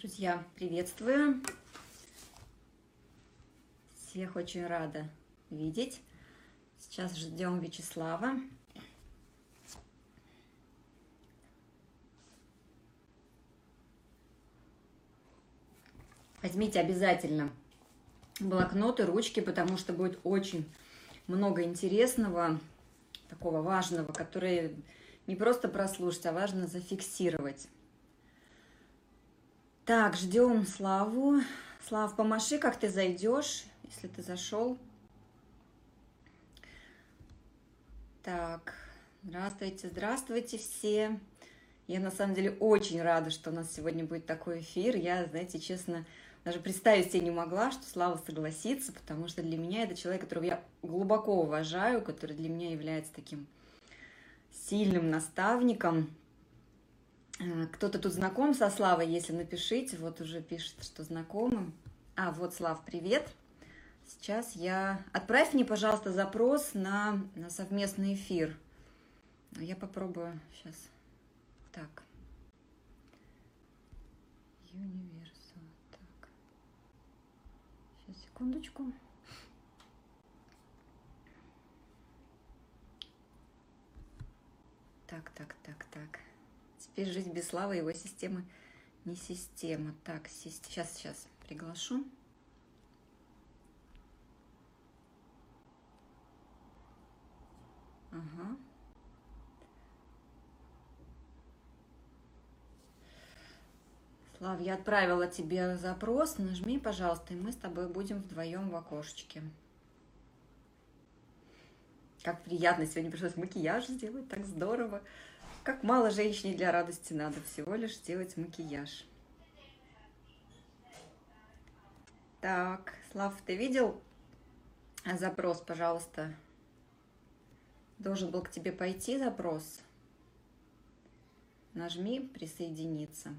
Друзья, приветствую. Всех очень рада видеть. Сейчас ждем Вячеслава. Возьмите обязательно блокноты, ручки, потому что будет очень много интересного, такого важного, которое не просто прослушать, а важно зафиксировать. Так, ждем Славу. Слав, помаши, как ты зайдешь, если ты зашел. Так, здравствуйте, здравствуйте все. Я на самом деле очень рада, что у нас сегодня будет такой эфир. Я, знаете, честно, даже представить себе не могла, что Слава согласится, потому что для меня это человек, которого я глубоко уважаю, который для меня является таким сильным наставником, кто-то тут знаком со Славой, если напишите, вот уже пишет, что знакомым. А, вот, Слав, привет. Сейчас я... Отправь мне, пожалуйста, запрос на, на совместный эфир. Я попробую сейчас. Так. Universal. Так. Сейчас, секундочку. Так, так, так, так. Теперь жизнь без славы его системы не система. Так, сейчас, сейчас приглашу. Ага. Слав, я отправила тебе запрос. Нажми, пожалуйста, и мы с тобой будем вдвоем в окошечке. Как приятно сегодня пришлось макияж сделать, так здорово. Как мало женщине для радости надо всего лишь сделать макияж. Так, Слав, ты видел запрос, пожалуйста? Должен был к тебе пойти запрос. Нажми «Присоединиться».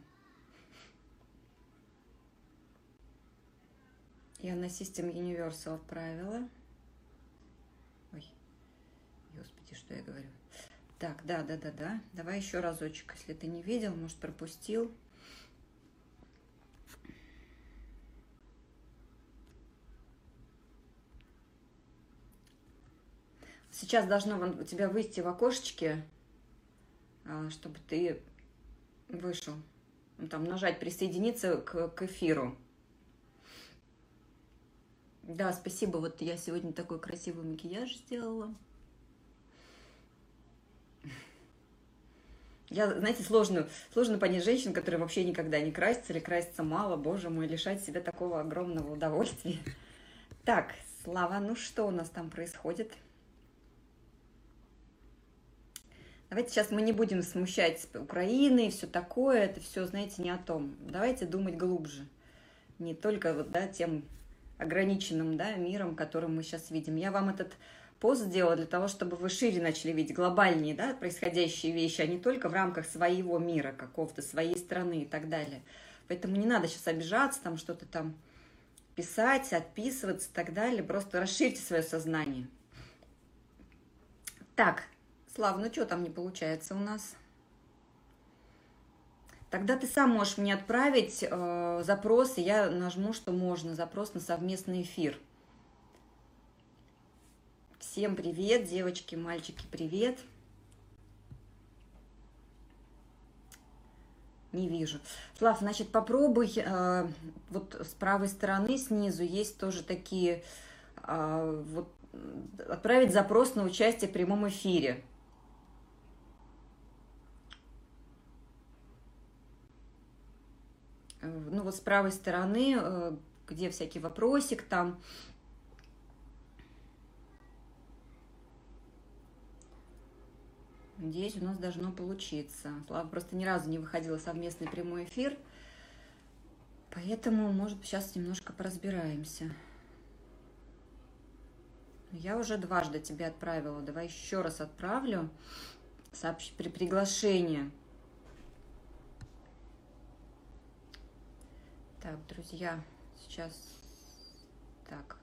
Я на System Universal отправила. Ой, господи, что я говорю. Так, да, да, да, да. Давай еще разочек, если ты не видел, может, пропустил. Сейчас должно у тебя выйти в окошечке, а, чтобы ты вышел. Ну, там нажать «Присоединиться к, к эфиру». Да, спасибо. Вот я сегодня такой красивый макияж сделала. Я, знаете, сложно, сложно понять женщин, которые вообще никогда не красятся или красятся мало, боже мой, лишать себя такого огромного удовольствия. Так, Слава, ну что у нас там происходит? Давайте сейчас мы не будем смущать Украины и все такое, это все, знаете, не о том. Давайте думать глубже. Не только вот, да, тем ограниченным да, миром, которым мы сейчас видим. Я вам этот пост сделала для того, чтобы вы шире начали видеть глобальные да, происходящие вещи, а не только в рамках своего мира какого-то, своей страны и так далее. Поэтому не надо сейчас обижаться, там что-то там писать, отписываться и так далее. Просто расширьте свое сознание. Так, Слав, ну что там не получается у нас? Тогда ты сам можешь мне отправить э, запрос, и я нажму, что можно, запрос на совместный эфир. Всем привет, девочки, мальчики, привет. Не вижу. Слав, значит, попробуй, э, вот с правой стороны снизу есть тоже такие, э, вот, отправить запрос на участие в прямом эфире. Э, ну вот с правой стороны, э, где всякий вопросик там, Надеюсь, у нас должно получиться. Слава просто ни разу не выходила совместный прямой эфир, поэтому, может, сейчас немножко поразбираемся. Я уже дважды тебе отправила. Давай еще раз отправлю. Сообщ... При приглашении. Так, друзья, сейчас... Так,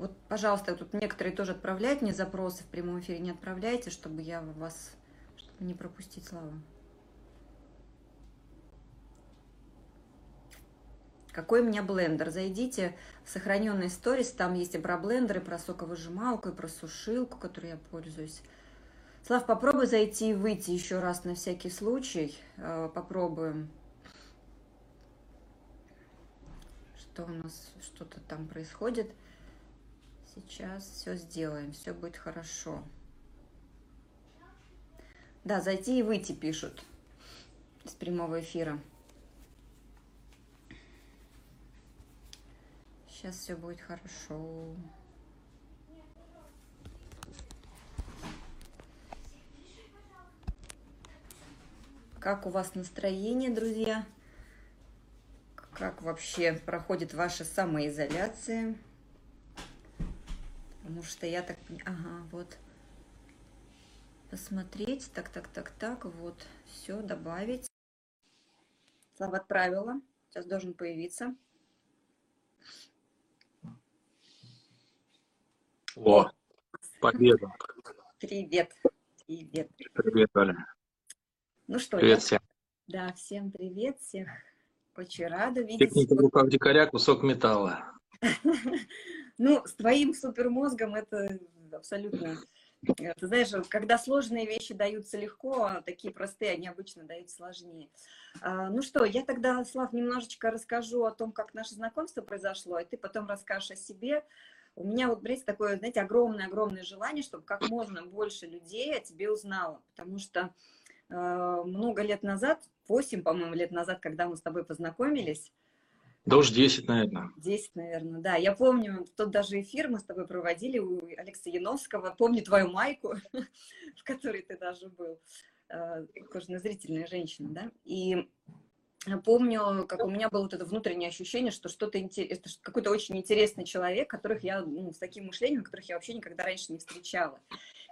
вот, пожалуйста, тут некоторые тоже отправляют мне запросы в прямом эфире. Не отправляйте, чтобы я вас, чтобы не пропустить славу. Какой у меня блендер? Зайдите в сохраненные сторис, там есть и про блендеры, про соковыжималку, и про сушилку, которой я пользуюсь. Слав, попробуй зайти и выйти еще раз на всякий случай. Э, попробуем. Что у нас, что-то там происходит. Сейчас все сделаем, все будет хорошо. Да, зайти и выйти пишут из прямого эфира. Сейчас все будет хорошо. Как у вас настроение, друзья? Как вообще проходит ваша самоизоляция? Потому что я так... Ага, вот. Посмотреть. Так, так, так, так. Вот. Все, добавить. Слава отправила. Сейчас должен появиться. О, победа. Привет. Привет. Привет, Аля. Ну что, привет я... всем. Да, всем привет, всех очень рада видеть. Техника в руках дикаря, кусок металла. Ну, с твоим супермозгом это абсолютно... Ты знаешь, когда сложные вещи даются легко, а такие простые, они обычно даются сложнее. А, ну что, я тогда, Слав, немножечко расскажу о том, как наше знакомство произошло, и ты потом расскажешь о себе. У меня вот, Брейс, такое, знаете, огромное-огромное желание, чтобы как можно больше людей о тебе узнало, потому что э, много лет назад, 8, по-моему, лет назад, когда мы с тобой познакомились, да уж 10, наверное. 10, наверное, да. Я помню, тот даже эфир мы с тобой проводили у Алекса Яновского. Помню твою майку, в которой ты даже был. Э, Кожно-зрительная женщина, да. И помню, как у меня было вот это внутреннее ощущение, что что-то интересное, какой-то очень интересный человек, которых я, ну, с таким мышлением, которых я вообще никогда раньше не встречала.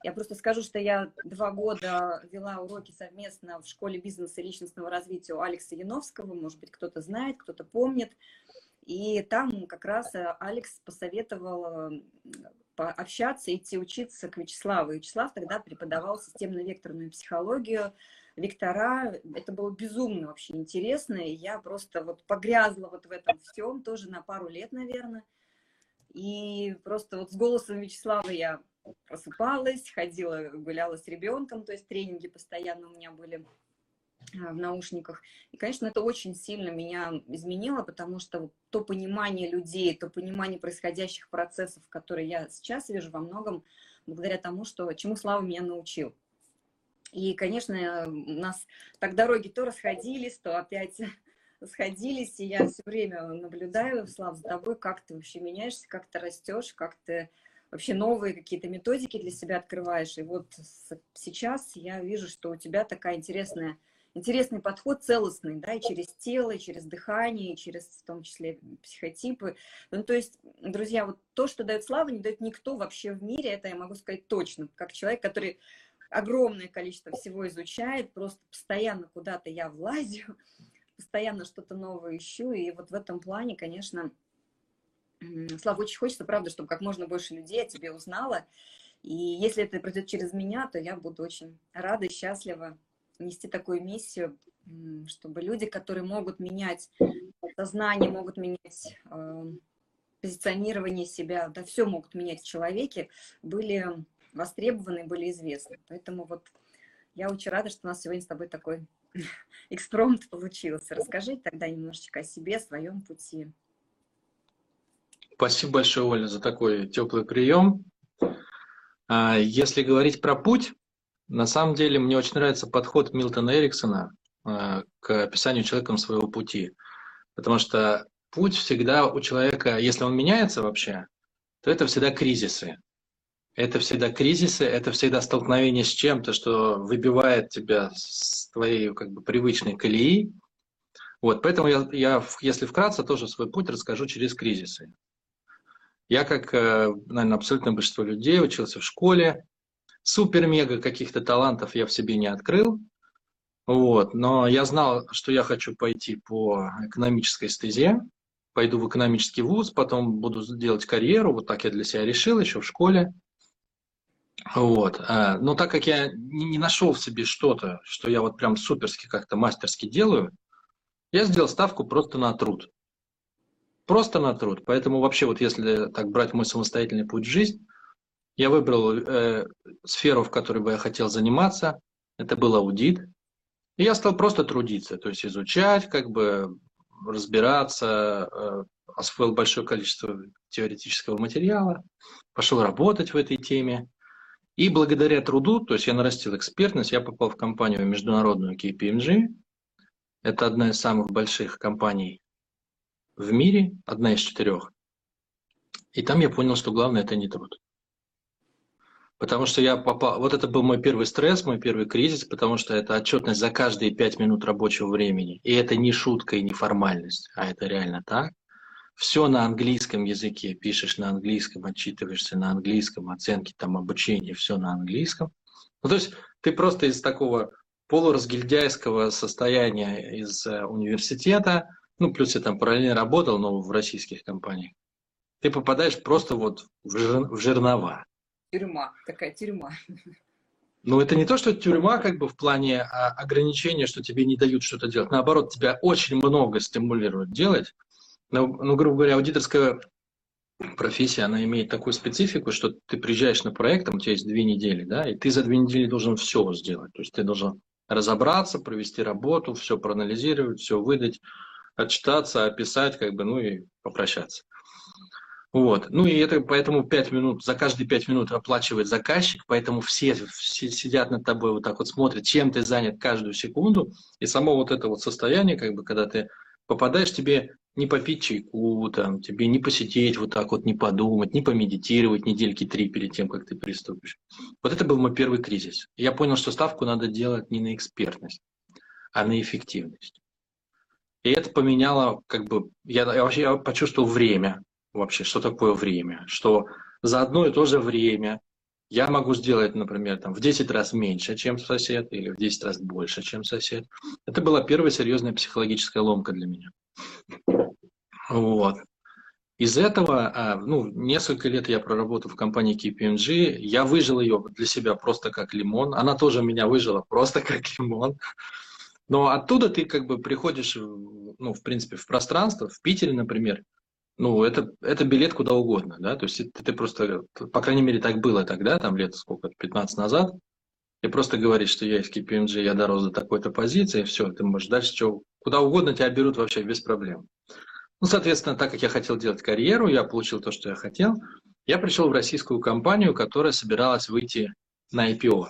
Я просто скажу, что я два года вела уроки совместно в школе бизнеса и личностного развития у Алекса Яновского, может быть, кто-то знает, кто-то помнит. И там как раз э, Алекс посоветовал пообщаться, идти учиться к Вячеславу. И Вячеслав тогда преподавал системно-векторную психологию, вектора. Это было безумно вообще интересно. И я просто вот погрязла вот в этом всем, тоже на пару лет, наверное. И просто вот с голосом Вячеслава я просыпалась, ходила, гуляла с ребенком, то есть тренинги постоянно у меня были а, в наушниках. И, конечно, это очень сильно меня изменило, потому что то понимание людей, то понимание происходящих процессов, которые я сейчас вижу, во многом благодаря тому, что чему Слава меня научил. И, конечно, у нас так дороги то расходились, то опять сходились, и я все время наблюдаю, Слав, за тобой, как ты вообще меняешься, как ты растешь, как ты вообще новые какие-то методики для себя открываешь. И вот сейчас я вижу, что у тебя такая интересная, интересный подход целостный, да, и через тело, и через дыхание, и через в том числе психотипы. Ну, то есть, друзья, вот то, что дает слава, не дает никто вообще в мире, это я могу сказать точно, как человек, который огромное количество всего изучает, просто постоянно куда-то я влазю, постоянно что-то новое ищу, и вот в этом плане, конечно, Слава, очень хочется, правда, чтобы как можно больше людей о тебе узнало. И если это пройдет через меня, то я буду очень рада и счастлива нести такую миссию, чтобы люди, которые могут менять сознание, могут менять э, позиционирование себя, да, все могут менять в человеке, были востребованы, были известны. Поэтому вот я очень рада, что у нас сегодня с тобой такой экспромт получился. Расскажи тогда немножечко о себе, о своем пути. Спасибо большое, Оля, за такой теплый прием. А, если говорить про путь, на самом деле мне очень нравится подход Милтона Эриксона а, к описанию человеком своего пути. Потому что путь всегда у человека, если он меняется вообще, то это всегда кризисы. Это всегда кризисы, это всегда столкновение с чем-то, что выбивает тебя с твоей как бы, привычной колеи. Вот, поэтому я, я, если вкратце, тоже свой путь расскажу через кризисы. Я, как, э, наверное, абсолютно большинство людей, учился в школе. Супер-мега каких-то талантов я в себе не открыл. Вот. Но я знал, что я хочу пойти по экономической стезе. Пойду в экономический вуз, потом буду делать карьеру. Вот так я для себя решил еще в школе. Вот. Э, но так как я не нашел в себе что-то, что я вот прям суперски как-то мастерски делаю, я сделал ставку просто на труд. Просто на труд. Поэтому вообще вот если так брать мой самостоятельный путь в жизнь, я выбрал э, сферу, в которой бы я хотел заниматься. Это был аудит. И я стал просто трудиться, то есть изучать, как бы разбираться, э, освоил большое количество теоретического материала, пошел работать в этой теме. И благодаря труду, то есть я нарастил экспертность, я попал в компанию международную KPMG. Это одна из самых больших компаний в мире, одна из четырех. И там я понял, что главное это не труд. Потому что я попал... Вот это был мой первый стресс, мой первый кризис, потому что это отчетность за каждые пять минут рабочего времени. И это не шутка и не формальность, а это реально так. Все на английском языке, пишешь на английском, отчитываешься на английском, оценки, там, обучение, все на английском. Ну, то есть ты просто из такого полуразгильдяйского состояния из э, университета, ну, плюс я там параллельно работал, но в российских компаниях, ты попадаешь просто вот в, жир, в жернова тюрьма, такая тюрьма. Ну, это не то, что тюрьма как бы в плане а, ограничения, что тебе не дают что-то делать. Наоборот, тебя очень много стимулируют делать. Но, ну, грубо говоря, аудиторская профессия, она имеет такую специфику, что ты приезжаешь на проект, там у тебя есть две недели, да, и ты за две недели должен все сделать. То есть ты должен разобраться, провести работу, все проанализировать, все выдать, отчитаться, описать, как бы, ну и попрощаться. Вот. Ну и это поэтому 5 минут, за каждые 5 минут оплачивает заказчик, поэтому все, все сидят над тобой вот так вот смотрят, чем ты занят каждую секунду. И само вот это вот состояние, как бы, когда ты попадаешь, тебе не попить чайку, там, тебе не посидеть вот так вот, не подумать, не помедитировать недельки три перед тем, как ты приступишь. Вот это был мой первый кризис. Я понял, что ставку надо делать не на экспертность, а на эффективность. И это поменяло, как бы, я, я вообще я почувствовал время, вообще, что такое время, что за одно и то же время я могу сделать, например, там, в 10 раз меньше, чем сосед, или в 10 раз больше, чем сосед. Это была первая серьезная психологическая ломка для меня. Вот. Из этого, а, ну, несколько лет я проработал в компании KPMG, я выжил ее для себя просто как лимон, она тоже меня выжила просто как лимон. Но оттуда ты как бы приходишь, ну, в принципе, в пространство, в Питере, например, ну, это, это билет куда угодно, да, то есть ты, ты просто, по крайней мере, так было тогда, там лет сколько, 15 назад, и просто говоришь, что я из KPMG, я дорос до такой-то позиции, все, ты можешь дальше что, куда угодно тебя берут вообще без проблем. Ну, соответственно, так как я хотел делать карьеру, я получил то, что я хотел, я пришел в российскую компанию, которая собиралась выйти на IPO.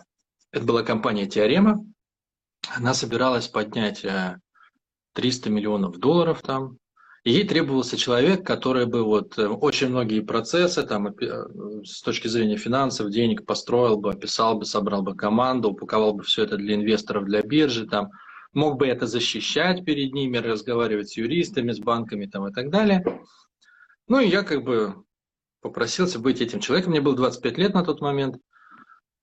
Это была компания Теорема, она собиралась поднять 300 э, миллионов долларов там, ей требовался человек, который бы вот э, очень многие процессы там, э, с точки зрения финансов, денег построил бы, описал бы, собрал бы команду, упаковал бы все это для инвесторов, для биржи, там, мог бы это защищать перед ними, разговаривать с юристами, с банками там, и так далее. Ну и я как бы попросился быть этим человеком. Мне было 25 лет на тот момент,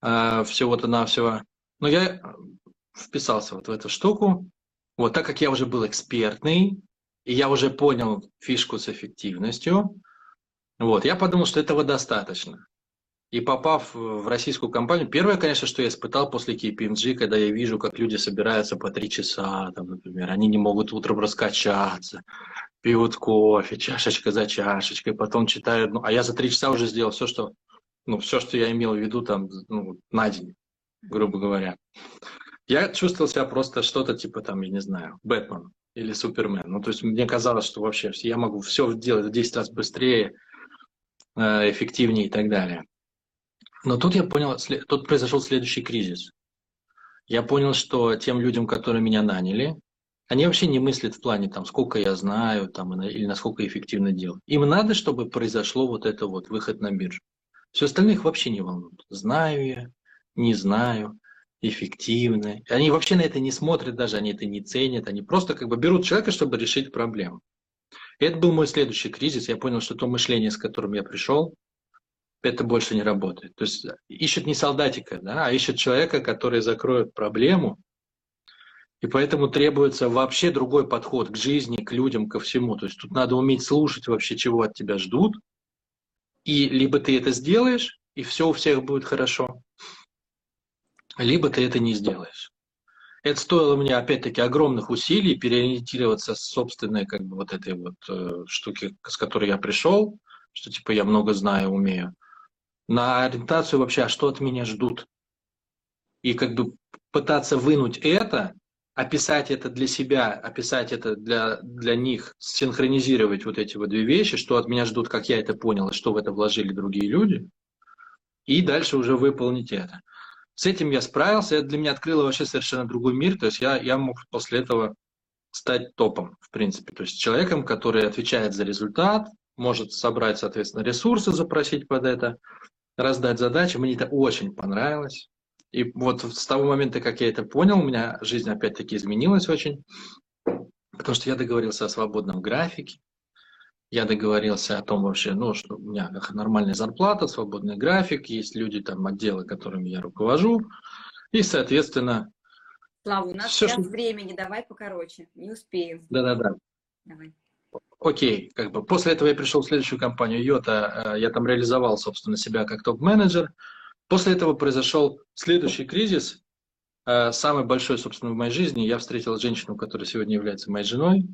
всего-то навсего. Но я вписался вот в эту штуку. Вот так как я уже был экспертный, и я уже понял фишку с эффективностью, вот, я подумал, что этого достаточно. И попав в российскую компанию, первое, конечно, что я испытал после KPMG, когда я вижу, как люди собираются по три часа, там, например, они не могут утром раскачаться, пьют кофе, чашечка за чашечкой, потом читают, ну, а я за три часа уже сделал все, что, ну, все, что я имел в виду там, ну, на день, грубо говоря. Я чувствовал себя просто что-то типа там, я не знаю, Бэтмен или Супермен. Ну, то есть мне казалось, что вообще я могу все делать в 10 раз быстрее, э, эффективнее и так далее. Но тут я понял, тут произошел следующий кризис. Я понял, что тем людям, которые меня наняли, они вообще не мыслят в плане, там, сколько я знаю, там, или насколько эффективно делаю. Им надо, чтобы произошло вот это вот, выход на биржу. Все остальных вообще не волнует. Знаю я, не знаю эффективны. Они вообще на это не смотрят даже, они это не ценят, они просто как бы берут человека, чтобы решить проблему. Это был мой следующий кризис. Я понял, что то мышление, с которым я пришел, это больше не работает. То есть ищут не солдатика, да, а ищут человека, который закроет проблему, и поэтому требуется вообще другой подход к жизни, к людям, ко всему. То есть тут надо уметь слушать вообще, чего от тебя ждут, и либо ты это сделаешь, и все у всех будет хорошо, либо ты это не сделаешь. Это стоило мне, опять-таки, огромных усилий переориентироваться с собственной, как бы, вот этой вот э, штуки, с которой я пришел, что, типа, я много знаю, умею, на ориентацию вообще, а что от меня ждут. И, как бы, пытаться вынуть это, описать это для себя, описать это для, для них, синхронизировать вот эти вот две вещи, что от меня ждут, как я это понял, и что в это вложили другие люди, и дальше уже выполнить это. С этим я справился, это для меня открыло вообще совершенно другой мир, то есть я, я мог после этого стать топом, в принципе, то есть человеком, который отвечает за результат, может собрать, соответственно, ресурсы, запросить под это, раздать задачи. Мне это очень понравилось. И вот с того момента, как я это понял, у меня жизнь опять-таки изменилась очень, потому что я договорился о свободном графике, я договорился о том вообще, ну, что у меня нормальная зарплата, свободный график, есть люди, там, отделы, которыми я руковожу, и, соответственно... Слава, у нас все, сейчас что... времени, давай покороче, не успеем. Да-да-да. Давай. Окей, как бы после этого я пришел в следующую компанию Йота, э, я там реализовал, собственно, себя как топ-менеджер. После этого произошел следующий кризис, э, самый большой, собственно, в моей жизни. Я встретил женщину, которая сегодня является моей женой.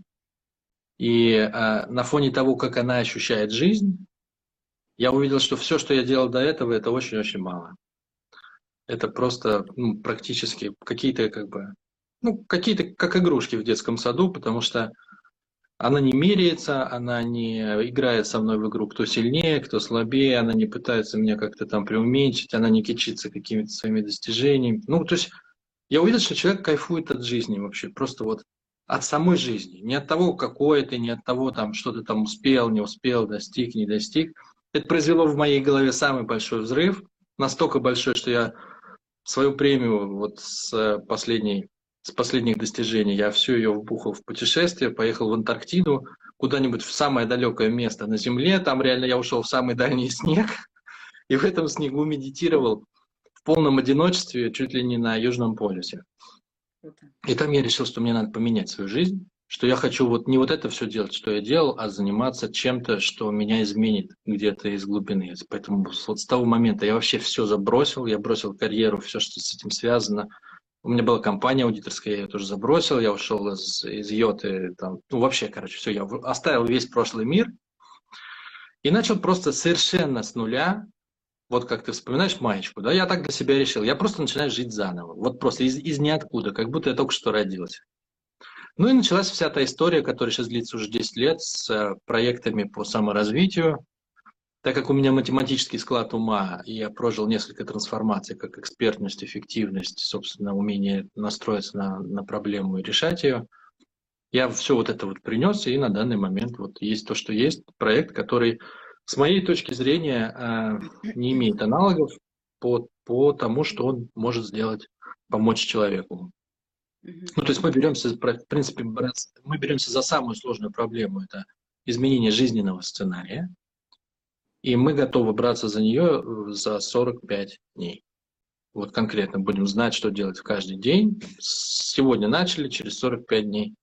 И э, на фоне того, как она ощущает жизнь, я увидел, что все, что я делал до этого, это очень-очень мало. Это просто ну, практически какие-то как бы, ну, какие-то как игрушки в детском саду, потому что она не меряется, она не играет со мной в игру, кто сильнее, кто слабее, она не пытается меня как-то там преуменьшить, она не кичится какими-то своими достижениями. Ну, то есть я увидел, что человек кайфует от жизни вообще, просто вот от самой жизни, не от того, какой ты, не от того, там, что ты там успел, не успел, достиг, не достиг. Это произвело в моей голове самый большой взрыв, настолько большой, что я свою премию вот с последней с последних достижений, я всю ее вбухал в путешествие, поехал в Антарктиду, куда-нибудь в самое далекое место на Земле, там реально я ушел в самый дальний снег, и в этом снегу медитировал в полном одиночестве чуть ли не на Южном полюсе. И там я решил, что мне надо поменять свою жизнь, что я хочу вот не вот это все делать, что я делал, а заниматься чем-то, что меня изменит где-то из глубины. Поэтому вот с того момента я вообще все забросил, я бросил карьеру, все, что с этим связано. У меня была компания аудиторская, я ее тоже забросил, я ушел из, из Йоты, там, ну вообще, короче, все, я оставил весь прошлый мир и начал просто совершенно с нуля вот как ты вспоминаешь маечку, да, я так для себя решил, я просто начинаю жить заново, вот просто из, из ниоткуда, как будто я только что родился. Ну и началась вся та история, которая сейчас длится уже 10 лет, с э, проектами по саморазвитию. Так как у меня математический склад ума, и я прожил несколько трансформаций, как экспертность, эффективность, собственно, умение настроиться на, на проблему и решать ее, я все вот это вот принес, и на данный момент вот есть то, что есть, проект, который с моей точки зрения, а, не имеет аналогов по, по тому, что он может сделать, помочь человеку. Ну, то есть мы беремся, в принципе, мы беремся за самую сложную проблему, это изменение жизненного сценария, и мы готовы браться за нее э, за 45 дней. Вот конкретно будем знать, что делать в каждый день. Сегодня начали, через 45 дней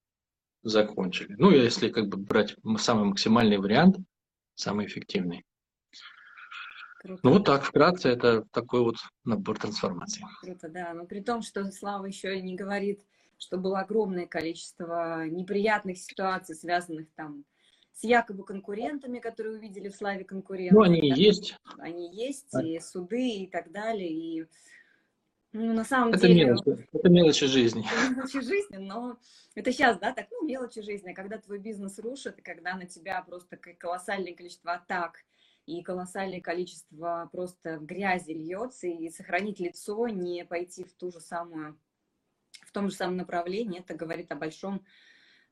закончили. Ну, если как бы брать самый максимальный вариант – самый эффективный. Круто. Ну вот так, вкратце, это такой вот набор трансформаций. Круто, да. Но при том, что Слава еще не говорит, что было огромное количество неприятных ситуаций, связанных там с якобы конкурентами, которые увидели в Славе конкурентов. Ну, они да? есть. Они есть, и суды, и так далее. И ну, на самом это деле... Мелочи, это мелочи жизни. Мелочи жизни, но это сейчас, да, так, ну, мелочи жизни. А когда твой бизнес рушит, и когда на тебя просто колоссальное количество атак, и колоссальное количество просто грязи льется, и сохранить лицо, не пойти в ту же самую, в том же самом направлении, это говорит о большом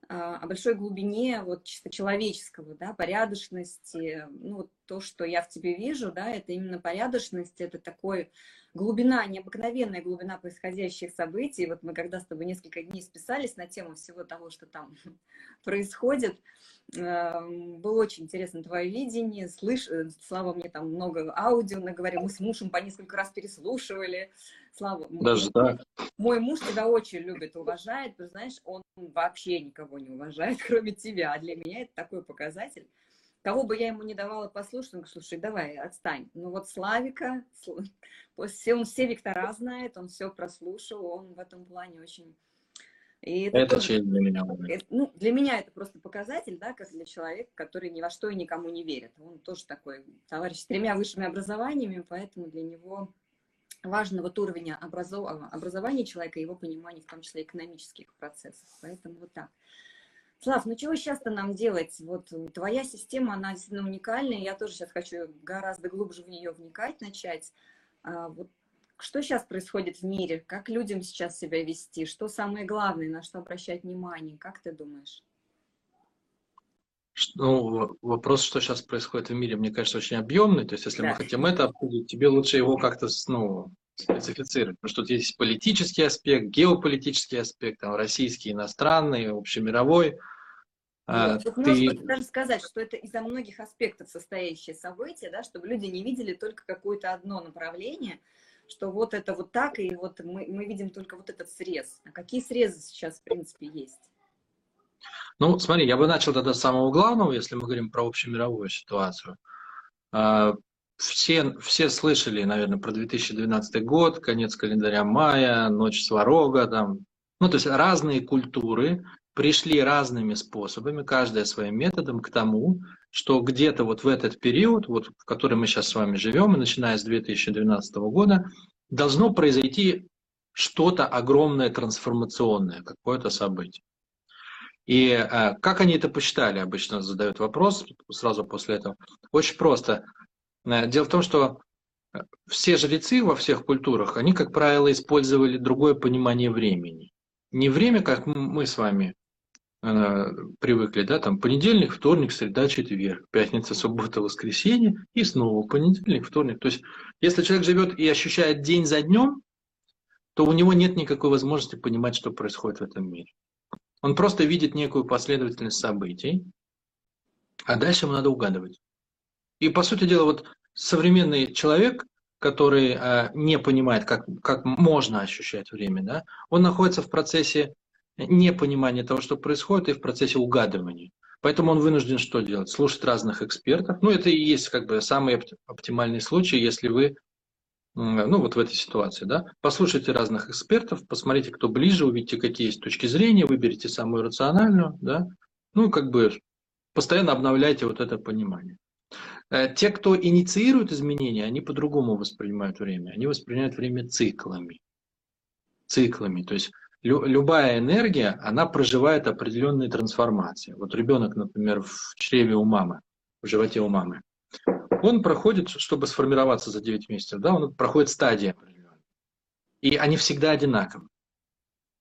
а, о большой глубине вот чисто человеческого, да, порядочности, ну, вот то, что я в тебе вижу, да, это именно порядочность, это такой глубина, необыкновенная глубина происходящих событий. Вот мы когда с тобой несколько дней списались на тему всего того, что там происходит, эм, было очень интересно твое видение, слышь, э, Слава мне там много аудио наговорил, мы с мужем по несколько раз переслушивали. Слава, Даже так. Мой муж тебя очень любит, уважает, ты знаешь, он вообще никого не уважает, кроме тебя, а для меня это такой показатель кого бы я ему не давала послушать, он говорит, слушай, давай, отстань. Ну вот Славика, все, он все вектора знает, он все прослушал, он в этом плане очень... И это это тоже, для меня. Это, ну, для меня это просто показатель, да, как для человека, который ни во что и никому не верит. Он тоже такой товарищ с тремя высшими образованиями, поэтому для него важно вот уровень образов... образования человека, его понимание, в том числе экономических процессов. Поэтому вот так. Слав, ну чего сейчас-то нам делать? Вот твоя система, она действительно уникальная, я тоже сейчас хочу гораздо глубже в нее вникать, начать. А, вот что сейчас происходит в мире? Как людям сейчас себя вести? Что самое главное, на что обращать внимание? Как ты думаешь? Ну, вопрос, что сейчас происходит в мире, мне кажется, очень объемный. То есть, если да. мы хотим это обсудить, тебе лучше его как-то ну, специфицировать. Потому что тут есть политический аспект, геополитический аспект, там, российский, иностранный, общемировой. А, вот, ты... Можешь даже сказать, что это из-за многих аспектов состоящее событие, да, чтобы люди не видели только какое-то одно направление, что вот это вот так, и вот мы, мы видим только вот этот срез. А какие срезы сейчас, в принципе, есть? Ну, смотри, я бы начал тогда с самого главного, если мы говорим про общемировую ситуацию. Все, все слышали, наверное, про 2012 год, конец календаря мая, ночь сварога, там, ну, то есть разные культуры пришли разными способами, каждая своим методом к тому, что где-то вот в этот период, вот в который мы сейчас с вами живем, и начиная с 2012 года, должно произойти что-то огромное трансформационное, какое-то событие. И э, как они это посчитали, обычно задают вопрос сразу после этого. Очень просто. Э, дело в том, что э, все жрецы во всех культурах, они, как правило, использовали другое понимание времени. Не время, как мы с вами э, привыкли, да, там понедельник, вторник, среда, четверг, пятница, суббота, воскресенье и снова понедельник, вторник. То есть, если человек живет и ощущает день за днем, то у него нет никакой возможности понимать, что происходит в этом мире. Он просто видит некую последовательность событий, а дальше ему надо угадывать. И, по сути дела, вот современный человек, который э, не понимает, как, как можно ощущать время, да, он находится в процессе непонимания того, что происходит, и в процессе угадывания. Поэтому он вынужден что делать? Слушать разных экспертов. Ну, это и есть как бы самый оптимальный случай, если вы, ну, вот в этой ситуации, да, послушайте разных экспертов, посмотрите, кто ближе, увидите, какие есть точки зрения, выберите самую рациональную, да, ну, как бы постоянно обновляйте вот это понимание. Э, те, кто инициирует изменения, они по-другому воспринимают время. Они воспринимают время циклами. Циклами. То есть лю- любая энергия, она проживает определенные трансформации. Вот ребенок, например, в чреве у мамы, в животе у мамы, он проходит, чтобы сформироваться за 9 месяцев, да, он проходит стадии определенные. И они всегда одинаковы.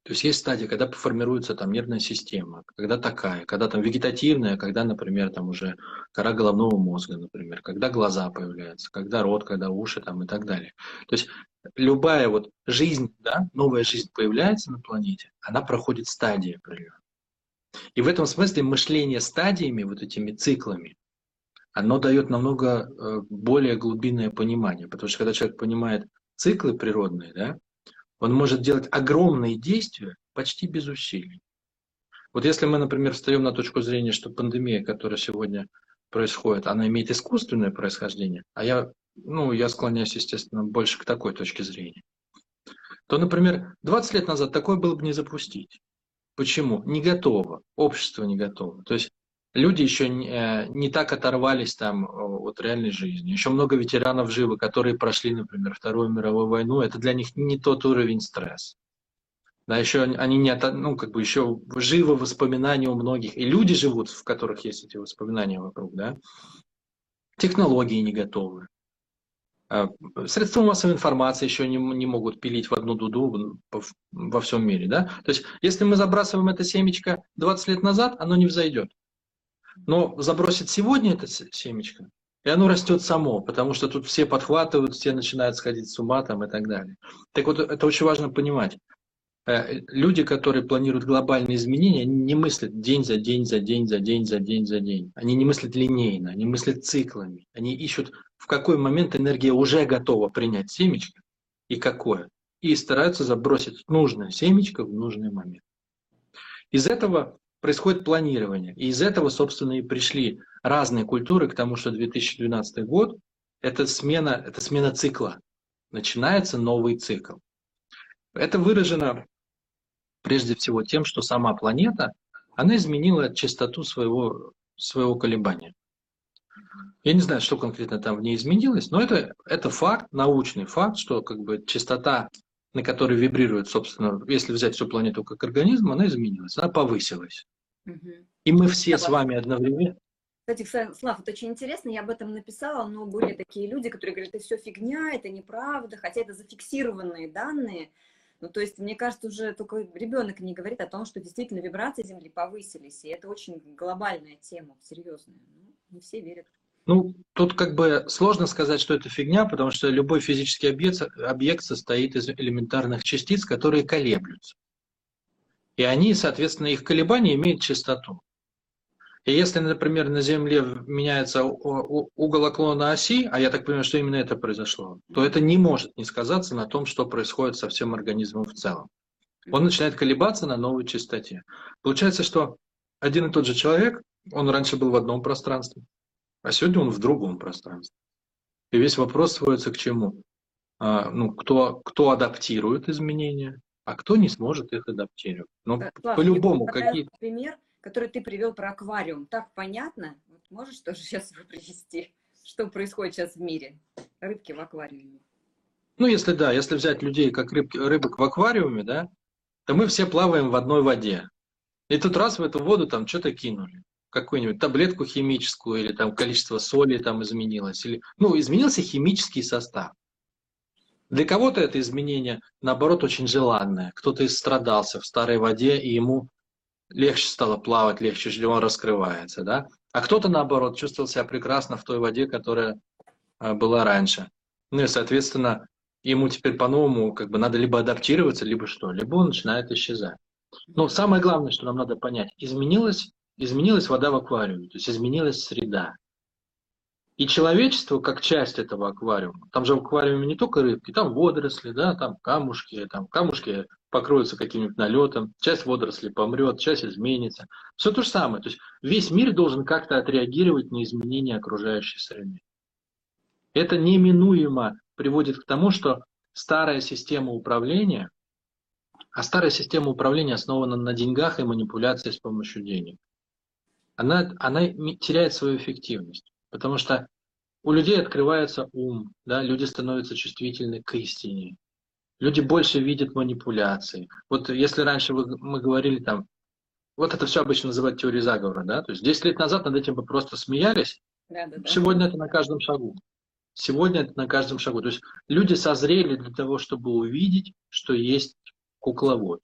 То есть есть стадия, когда формируется там нервная система, когда такая, когда там вегетативная, когда, например, там уже кора головного мозга, например, когда глаза появляются, когда рот, когда уши там и так далее. То есть любая вот жизнь, да, новая жизнь появляется на планете, она проходит стадии определенные. И в этом смысле мышление стадиями, вот этими циклами, оно дает намного э, более глубинное понимание. Потому что когда человек понимает циклы природные, да, он может делать огромные действия почти без усилий. Вот если мы, например, встаем на точку зрения, что пандемия, которая сегодня происходит, она имеет искусственное происхождение, а я, ну, я склоняюсь, естественно, больше к такой точке зрения, то, например, 20 лет назад такое было бы не запустить. Почему? Не готово. Общество не готово. То есть люди еще не, э, не так оторвались там от реальной жизни. Еще много ветеранов живы, которые прошли, например, Вторую мировую войну. Это для них не тот уровень стресса. Да, еще они не, ну, как бы еще живы воспоминания у многих. И люди живут, в которых есть эти воспоминания вокруг, да. Технологии не готовы. А, средства массовой информации еще не, не могут пилить в одну дуду во всем мире, да. То есть, если мы забрасываем это семечко 20 лет назад, оно не взойдет. Но забросить сегодня это семечко, и оно растет само, потому что тут все подхватывают, все начинают сходить с ума там и так далее. Так вот, это очень важно понимать. Э, люди, которые планируют глобальные изменения, они не мыслят день за день, за день, за день, за день, за день. Они не мыслят линейно, они мыслят циклами. Они ищут, в какой момент энергия уже готова принять семечко и какое. И стараются забросить нужное семечко в нужный момент. Из этого происходит планирование. И из этого, собственно, и пришли разные культуры к тому, что 2012 год – это смена, это смена цикла. Начинается новый цикл. Это выражено прежде всего тем, что сама планета, она изменила частоту своего, своего колебания. Я не знаю, что конкретно там в ней изменилось, но это, это факт, научный факт, что как бы частота, на которой вибрирует, собственно, если взять всю планету как организм, она изменилась, она повысилась. Угу. И мы все с вами одновременно, кстати, Слав, это очень интересно, я об этом написала, но были такие люди, которые говорят, это все фигня, это неправда, хотя это зафиксированные данные. Ну, то есть, мне кажется, уже только ребенок не говорит о том, что действительно вибрации Земли повысились, и это очень глобальная тема, серьезная. Ну, не все верят. Ну, тут как бы сложно сказать, что это фигня, потому что любой физический объект, объект состоит из элементарных частиц, которые колеблются. И они, соответственно, их колебания имеют частоту. И если, например, на Земле меняется угол наклона оси, а я так понимаю, что именно это произошло, то это не может не сказаться на том, что происходит со всем организмом в целом. Он начинает колебаться на новой частоте. Получается, что один и тот же человек, он раньше был в одном пространстве, а сегодня он в другом пространстве. И весь вопрос сводится к чему? А, ну, кто, кто адаптирует изменения, а кто не сможет их адаптировать. Но ну, по-любому какие... Пример который ты привел про аквариум, так понятно? Вот можешь тоже сейчас привести? Что происходит сейчас в мире? Рыбки в аквариуме. Ну, если да, если взять людей как рыбки, рыбок в аквариуме, да, то мы все плаваем в одной воде. И тут раз в эту воду там что-то кинули. Какую-нибудь таблетку химическую, или там количество соли там изменилось. Или, ну, изменился химический состав. Для кого-то это изменение, наоборот, очень желанное. Кто-то страдался в старой воде, и ему легче стало плавать, легче, он раскрывается, да? А кто-то, наоборот, чувствовал себя прекрасно в той воде, которая а, была раньше. Ну и, соответственно, ему теперь по-новому как бы надо либо адаптироваться, либо что, либо он начинает исчезать. Но самое главное, что нам надо понять, изменилась, изменилась вода в аквариуме, то есть изменилась среда. И человечество как часть этого аквариума. Там же в аквариуме не только рыбки, там водоросли, да, там камушки, там камушки покроются каким-нибудь налетом, часть водорослей помрет, часть изменится. Все то же самое. То есть весь мир должен как-то отреагировать на изменения окружающей среды. Это неминуемо приводит к тому, что старая система управления, а старая система управления основана на деньгах и манипуляции с помощью денег, она, она теряет свою эффективность. Потому что у людей открывается ум, да, люди становятся чувствительны к истине. Люди больше видят манипуляции. Вот если раньше мы говорили там, вот это все обычно называют теорией заговора, да, то есть 10 лет назад над этим бы просто смеялись, да, да, да. сегодня это на каждом шагу. Сегодня это на каждом шагу. То есть люди созрели для того, чтобы увидеть, что есть кукловод.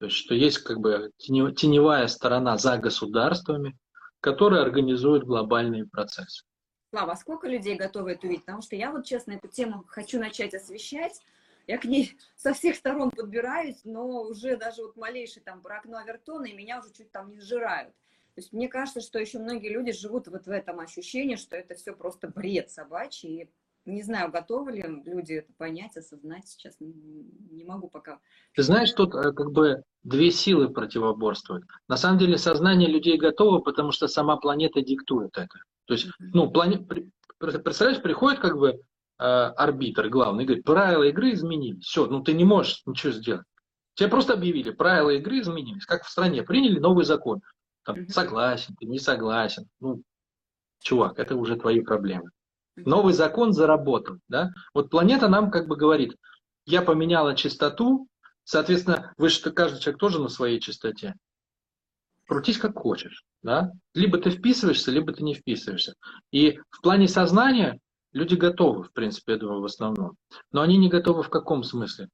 То есть, что есть как бы теневая сторона за государствами, которые организуют глобальные процессы. Слава, а сколько людей готовы это увидеть? Потому что я вот, честно, эту тему хочу начать освещать. Я к ней со всех сторон подбираюсь, но уже даже вот малейший там про окно Авертона, и меня уже чуть там не сжирают. То есть мне кажется, что еще многие люди живут вот в этом ощущении, что это все просто бред собачий, и не знаю, готовы ли люди это понять, осознать сейчас, не, могу пока. Ты знаешь, тут э, как бы две силы противоборствуют. На самом деле сознание людей готово, потому что сама планета диктует это. То есть, ну, плане... представляешь, приходит как бы э, арбитр главный, говорит, правила игры изменились. Все, ну ты не можешь ничего сделать. Тебе просто объявили, правила игры изменились. Как в стране, приняли новый закон. Там, согласен, ты не согласен. Ну, чувак, это уже твои проблемы. Новый закон заработал. Да? Вот планета нам как бы говорит, я поменяла частоту, соответственно, вы же каждый человек тоже на своей частоте. Крутись как хочешь. Да? Либо ты вписываешься, либо ты не вписываешься. И в плане сознания люди готовы, в принципе, я думаю, в основном. Но они не готовы в каком смысле?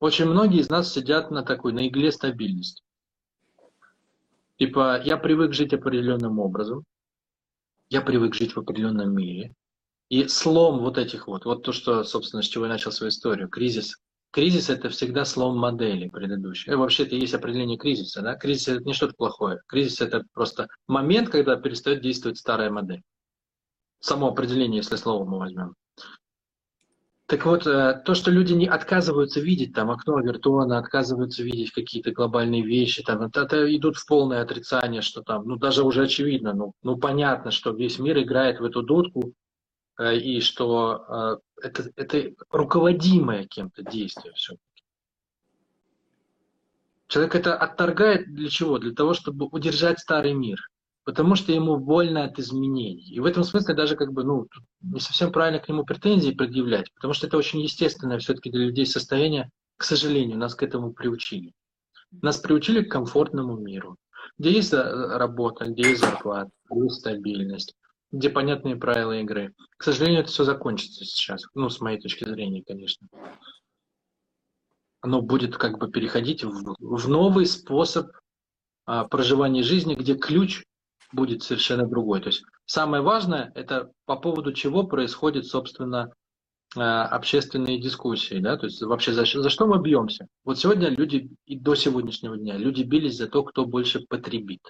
Очень многие из нас сидят на такой, на игле стабильности. Типа, я привык жить определенным образом, я привык жить в определенном мире, и слом вот этих вот, вот то, что, собственно, с чего я начал свою историю, кризис. Кризис – это всегда слом модели предыдущей. И вообще это есть определение кризиса. Да? Кризис – это не что-то плохое. Кризис – это просто момент, когда перестает действовать старая модель. Само определение, если слово мы возьмем. Так вот, э, то, что люди не отказываются видеть там окно Авертона, отказываются видеть какие-то глобальные вещи, там, это, идут в полное отрицание, что там, ну даже уже очевидно, ну, ну понятно, что весь мир играет в эту дудку, и что э, это, это руководимое кем-то действие все. Человек это отторгает для чего? Для того, чтобы удержать старый мир потому что ему больно от изменений. И в этом смысле даже как бы, ну, не совсем правильно к нему претензии предъявлять, потому что это очень естественное все-таки для людей состояние, к сожалению, нас к этому приучили. Нас приучили к комфортному миру, где есть работа, где есть зарплата, где есть стабильность, где понятные правила игры. К сожалению, это все закончится сейчас, ну, с моей точки зрения, конечно. Оно будет как бы переходить в, в новый способ а, проживания жизни, где ключ будет совершенно другой. То есть самое важное, это по поводу чего происходит, собственно, э, общественные дискуссии, да, то есть вообще за, за что мы бьемся? Вот сегодня люди, и до сегодняшнего дня, люди бились за то, кто больше потребит.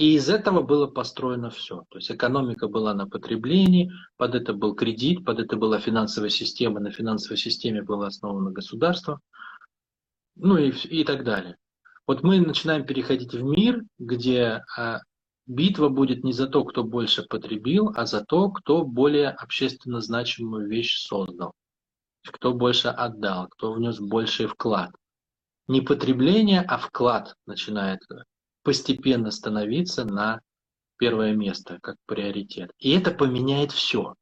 И из этого было построено все. То есть экономика была на потреблении, под это был кредит, под это была финансовая система, на финансовой системе было основано государство, ну и, и так далее. Вот мы начинаем переходить в мир, где а, битва будет не за то, кто больше потребил, а за то, кто более общественно значимую вещь создал, кто больше отдал, кто внес больший вклад. Не потребление, а вклад начинает постепенно становиться на первое место как приоритет. И это поменяет все.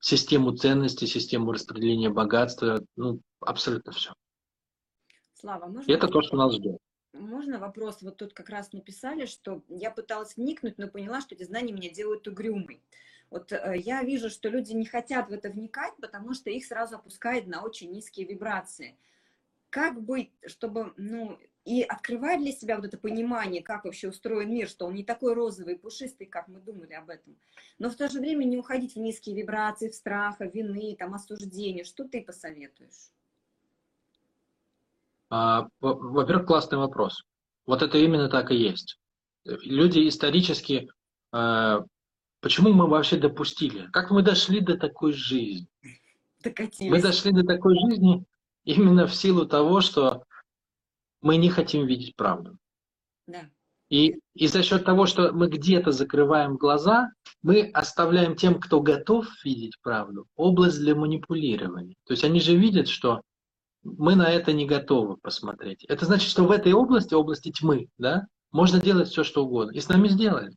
Систему ценностей, систему распределения богатства, ну, абсолютно все. Слава, можно... И это то, что нас ждет. Можно вопрос? Вот тут как раз написали, что я пыталась вникнуть, но поняла, что эти знания меня делают угрюмой. Вот э, я вижу, что люди не хотят в это вникать, потому что их сразу опускает на очень низкие вибрации. Как быть, чтобы, ну, и открывать для себя вот это понимание, как вообще устроен мир, что он не такой розовый и пушистый, как мы думали об этом. Но в то же время не уходить в низкие вибрации, в страха, вины, там, осуждения. Что ты посоветуешь? А, во-первых, классный вопрос. Вот это именно так и есть. Люди исторически... А, почему мы вообще допустили? Как мы дошли до такой жизни? Докатились. Мы дошли до такой жизни именно в силу того, что мы не хотим видеть правду. Да. И, и за счет того, что мы где-то закрываем глаза, мы оставляем тем, кто готов видеть правду, область для манипулирования. То есть они же видят, что мы на это не готовы посмотреть. Это значит, что в этой области, области тьмы, да, можно делать все, что угодно. И с нами сделали.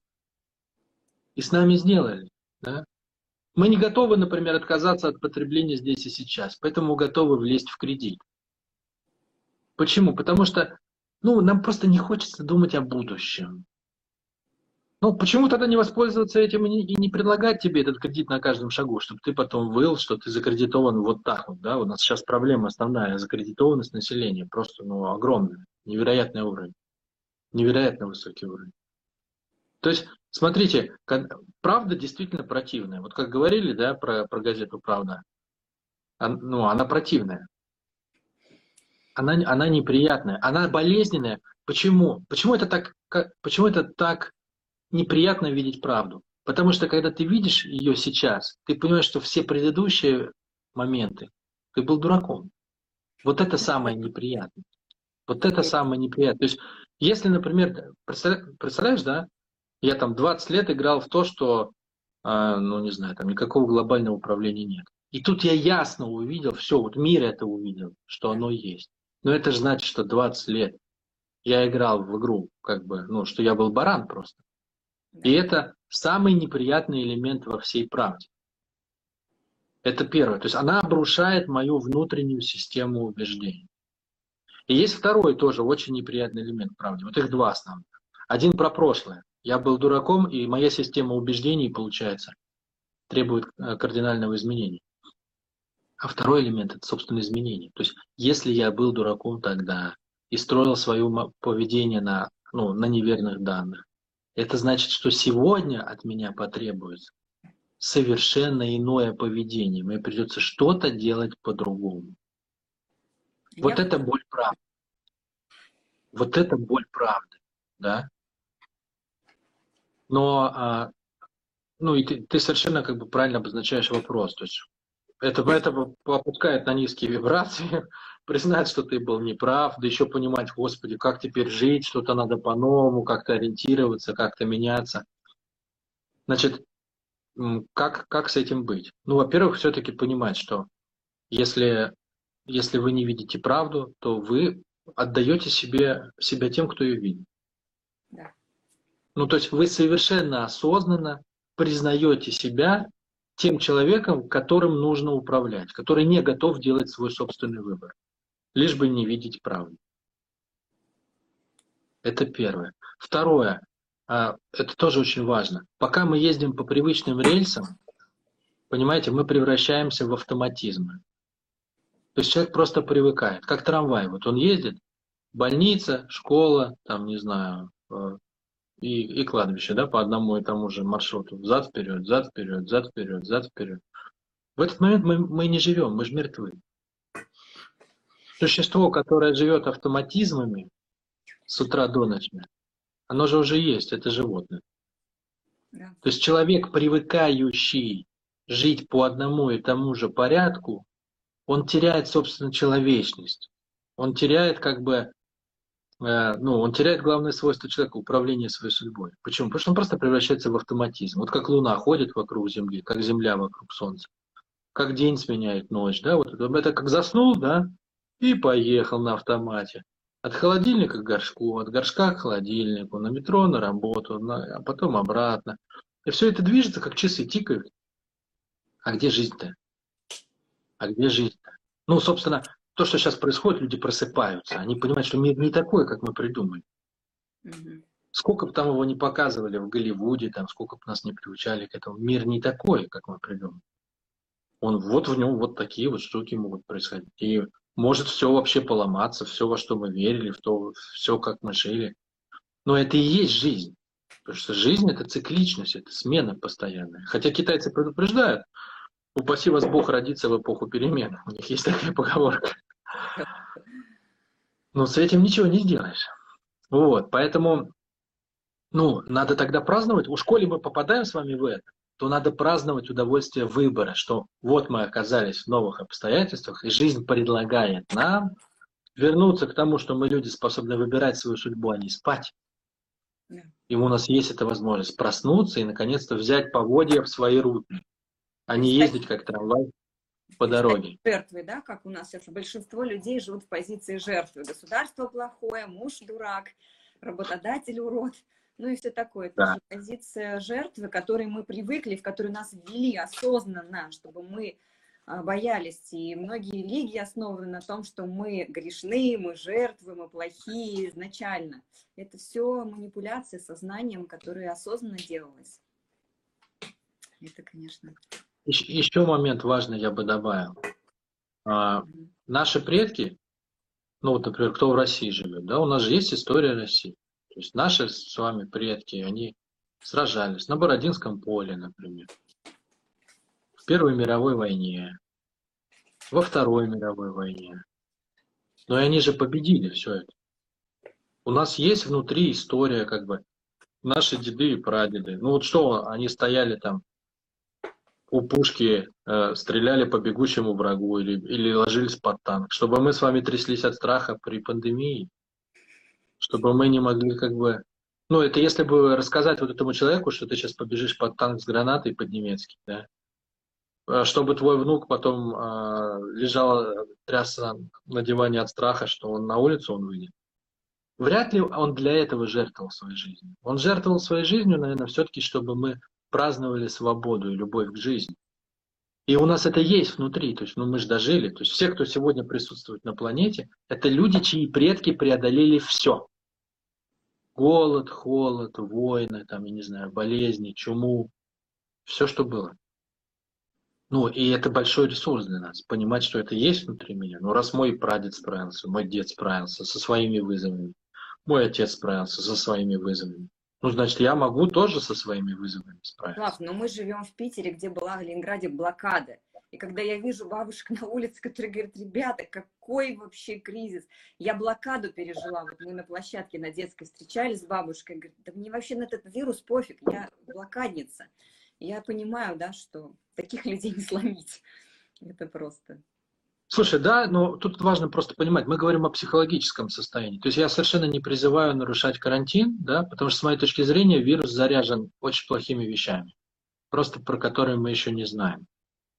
И с нами сделали. Да? Мы не готовы, например, отказаться от потребления здесь и сейчас, поэтому готовы влезть в кредит. Почему? Потому что ну, нам просто не хочется думать о будущем. Ну, почему тогда не воспользоваться этим и не, и не предлагать тебе этот кредит на каждом шагу, чтобы ты потом выл, что ты закредитован вот так вот, да? У нас сейчас проблема основная, закредитованность населения, просто, ну, огромная, невероятный уровень, невероятно высокий уровень. То есть, смотрите, правда действительно противная. Вот как говорили, да, про, про газету «Правда», ну, она противная. Она, она неприятная, она болезненная. Почему? Почему это так, как, почему это так неприятно видеть правду. Потому что когда ты видишь ее сейчас, ты понимаешь, что все предыдущие моменты ты был дураком. Вот это самое неприятное. Вот это самое неприятное. То есть, если, например, представляешь, да, я там 20 лет играл в то, что, э, ну, не знаю, там никакого глобального управления нет. И тут я ясно увидел, все, вот мир это увидел, что оно есть. Но это же значит, что 20 лет я играл в игру, как бы, ну, что я был баран просто. И это самый неприятный элемент во всей правде. Это первое. То есть она обрушает мою внутреннюю систему убеждений. И есть второй тоже очень неприятный элемент правды. Вот их два основных. Один про прошлое. Я был дураком, и моя система убеждений, получается, требует э, кардинального изменения. А второй элемент – это, собственно, изменение. То есть, если я был дураком тогда и строил свое поведение на, ну, на неверных данных, это значит, что сегодня от меня потребуется совершенно иное поведение. Мне придется что-то делать по-другому. Вот это боль правды. Вот это боль правды, да? Но, а, ну и ты, ты совершенно как бы правильно обозначаешь вопрос. То есть Это, это попускает на низкие вибрации, признать, что ты был неправ, да еще понимать, Господи, как теперь жить, что-то надо по-новому, как-то ориентироваться, как-то меняться. Значит, как, как с этим быть? Ну, во-первых, все-таки понимать, что если, если вы не видите правду, то вы отдаете себе, себя тем, кто ее видит. Да. Ну, то есть вы совершенно осознанно признаете себя тем человеком, которым нужно управлять, который не готов делать свой собственный выбор, лишь бы не видеть правду. Это первое. Второе. А, это тоже очень важно. Пока мы ездим по привычным рельсам, понимаете, мы превращаемся в автоматизмы. То есть человек просто привыкает, как трамвай. Вот он ездит, больница, школа, там, не знаю, э, и, и кладбище, да, по одному и тому же маршруту. Зад вперед, зад вперед, зад вперед, зад вперед. В этот момент мы, мы не живем, мы же мертвы. Существо, которое живет автоматизмами с утра до ночи, оно же уже есть, это животное. Да. То есть человек, привыкающий жить по одному и тому же порядку, он теряет, собственно, человечность. Он теряет как бы, ну, он теряет главное свойство человека – управление своей судьбой. Почему? Потому что он просто превращается в автоматизм. Вот как Луна ходит вокруг Земли, как Земля вокруг Солнца. Как день сменяет ночь, да, вот это, это как заснул, да, и поехал на автомате. От холодильника к горшку, от горшка к холодильнику, на метро, на работу, на, а потом обратно. И все это движется, как часы тикают. А где жизнь-то? А где жизнь-то? Ну, собственно, то, что сейчас происходит, люди просыпаются. Они понимают, что мир не такой, как мы придумали. Угу. Сколько бы там его не показывали в Голливуде, там, сколько бы нас не приучали к этому, мир не такой, как мы придумали. Он вот в нем вот такие вот штуки могут происходить. И может все вообще поломаться, все, во что мы верили, в то, все, как мы жили. Но это и есть жизнь. Потому что жизнь – это цикличность, это смена постоянная. Хотя китайцы предупреждают, упаси вас Бог родиться в эпоху перемен. У них есть такая поговорка. Но с этим ничего не сделаешь. Вот, поэтому, ну, надо тогда праздновать. У школе мы попадаем с вами в это то надо праздновать удовольствие выбора, что вот мы оказались в новых обстоятельствах, и жизнь предлагает нам вернуться к тому, что мы люди способны выбирать свою судьбу, а не спать. И у нас есть эта возможность проснуться и наконец-то взять поводья в свои руки, а не ездить как трамвай по дороге. Жертвы, да, как у нас сейчас большинство людей живут в позиции жертвы. Государство плохое, муж дурак, работодатель урод ну и все такое. Это да. позиция жертвы, к которой мы привыкли, в которую нас ввели осознанно, чтобы мы а, боялись. И многие религии основаны на том, что мы грешны, мы жертвы, мы плохие изначально. Это все манипуляция сознанием, которая осознанно делалась. Это, конечно. Еще, еще момент важный я бы добавил. А, наши предки, ну вот, например, кто в России живет, да, у нас же есть история России. То есть наши с вами предки, они сражались на Бородинском поле, например, в Первой мировой войне, во Второй мировой войне. Но и они же победили все это. У нас есть внутри история, как бы, наши деды и прадеды. Ну вот что, они стояли там у пушки, э, стреляли по бегущему врагу или, или ложились под танк, чтобы мы с вами тряслись от страха при пандемии чтобы мы не могли как бы... Ну, это если бы рассказать вот этому человеку, что ты сейчас побежишь под танк с гранатой под немецкий, да, а чтобы твой внук потом э, лежал, трясся на диване от страха, что он на улицу он выйдет. Вряд ли он для этого жертвовал своей жизнью. Он жертвовал своей жизнью, наверное, все-таки, чтобы мы праздновали свободу и любовь к жизни. И у нас это есть внутри, то есть ну, мы же дожили. То есть все, кто сегодня присутствует на планете, это люди, чьи предки преодолели все. Голод, холод, войны, там, я не знаю, болезни, чуму, все, что было. Ну, и это большой ресурс для нас, понимать, что это есть внутри меня. Ну, раз мой прадед справился, мой дед справился со своими вызовами, мой отец справился со своими вызовами, ну, значит, я могу тоже со своими вызовами справиться. Слав, но мы живем в Питере, где была в Ленинграде блокада. И когда я вижу бабушек на улице, которые говорят, ребята, какой вообще кризис? Я блокаду пережила. Вот мы на площадке на детской встречались с бабушкой. Говорит, да мне вообще на этот вирус пофиг, я блокадница. Я понимаю, да, что таких людей не сломить. Это просто. Слушай, да, но тут важно просто понимать, мы говорим о психологическом состоянии. То есть я совершенно не призываю нарушать карантин, да, потому что с моей точки зрения вирус заряжен очень плохими вещами, просто про которые мы еще не знаем,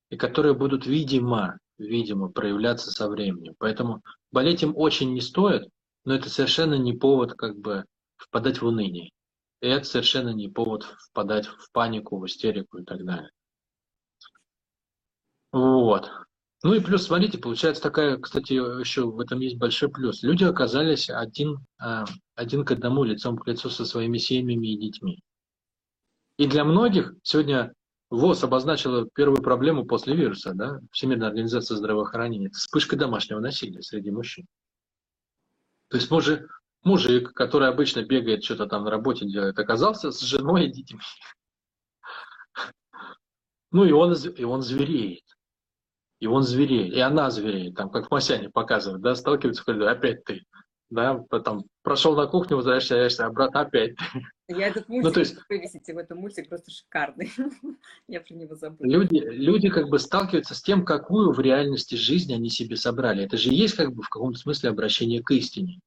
и которые будут, видимо, видимо, проявляться со временем. Поэтому болеть им очень не стоит, но это совершенно не повод как бы впадать в уныние. И это совершенно не повод впадать в панику, в истерику и так далее. Вот. Ну и плюс, смотрите, получается такая, кстати, еще в этом есть большой плюс. Люди оказались один, а, один к одному, лицом к лицу со своими семьями и детьми. И для многих сегодня ВОЗ обозначила первую проблему после вируса, да, Всемирная организация здравоохранения, вспышка домашнего насилия среди мужчин. То есть мужик, мужик, который обычно бегает, что-то там на работе делает, оказался с женой и детьми. Ну и он, и он звереет и он звереет, и она звереет, там, как в Масяне показывают, да, сталкиваются в коридоре, опять ты, да, потом прошел на кухню, возвращаешься, обратно опять ты. Я этот мультик, ну, то есть, вы висите в этом мультик, просто шикарный. Я про него забыла. Люди, люди как бы сталкиваются с тем, какую в реальности жизни они себе собрали. Это же есть как бы в каком-то смысле обращение к истине.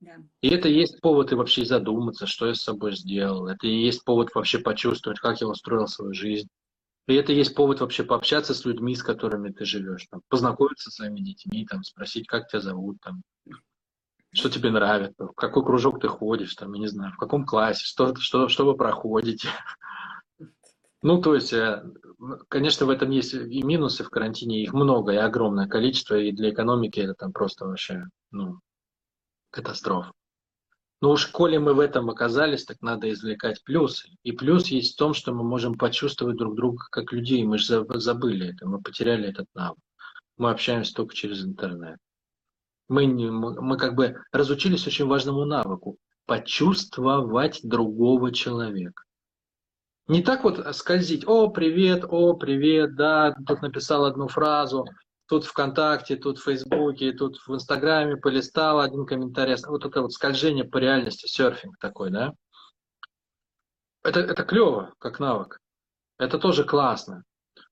Да. И это есть повод и вообще задуматься, что я с собой сделал. Это и есть повод вообще почувствовать, как я устроил свою жизнь. И это есть повод вообще пообщаться с людьми, с которыми ты живешь, там, познакомиться с своими детьми, там, спросить, как тебя зовут, там, что тебе нравится, в какой кружок ты ходишь, там, я не знаю, в каком классе, что, что, что вы проходите. Ну, то есть, э, конечно, в этом есть и минусы в карантине, их много, и огромное количество, и для экономики это там просто вообще, ну, катастрофа. Но уж коли мы в этом оказались, так надо извлекать плюсы. И плюс есть в том, что мы можем почувствовать друг друга как людей. Мы же забыли это, мы потеряли этот навык. Мы общаемся только через интернет. Мы, не, мы, мы как бы разучились очень важному навыку – почувствовать другого человека. Не так вот скользить, о, привет, о, привет, да, тут написал одну фразу, тут ВКонтакте, тут в Фейсбуке, тут в Инстаграме полистал один комментарий. Вот это вот скольжение по реальности, серфинг такой, да? Это, это клево, как навык. Это тоже классно.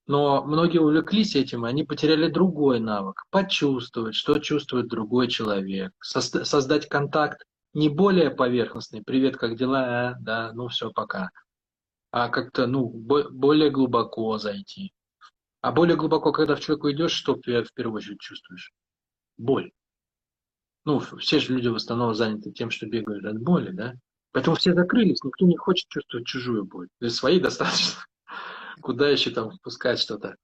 Но многие увлеклись этим, и они потеряли другой навык. Почувствовать, что чувствует другой человек. Создать контакт не более поверхностный. Привет, как дела? Да, ну все, пока. А как-то, ну, более глубоко зайти. А более глубоко, когда в человеку идешь, что ты в первую очередь чувствуешь? Боль. Ну, все же люди в основном заняты тем, что бегают от боли, да? Поэтому все закрылись, никто не хочет чувствовать чужую боль. Для своей достаточно. Куда еще там впускать что-то?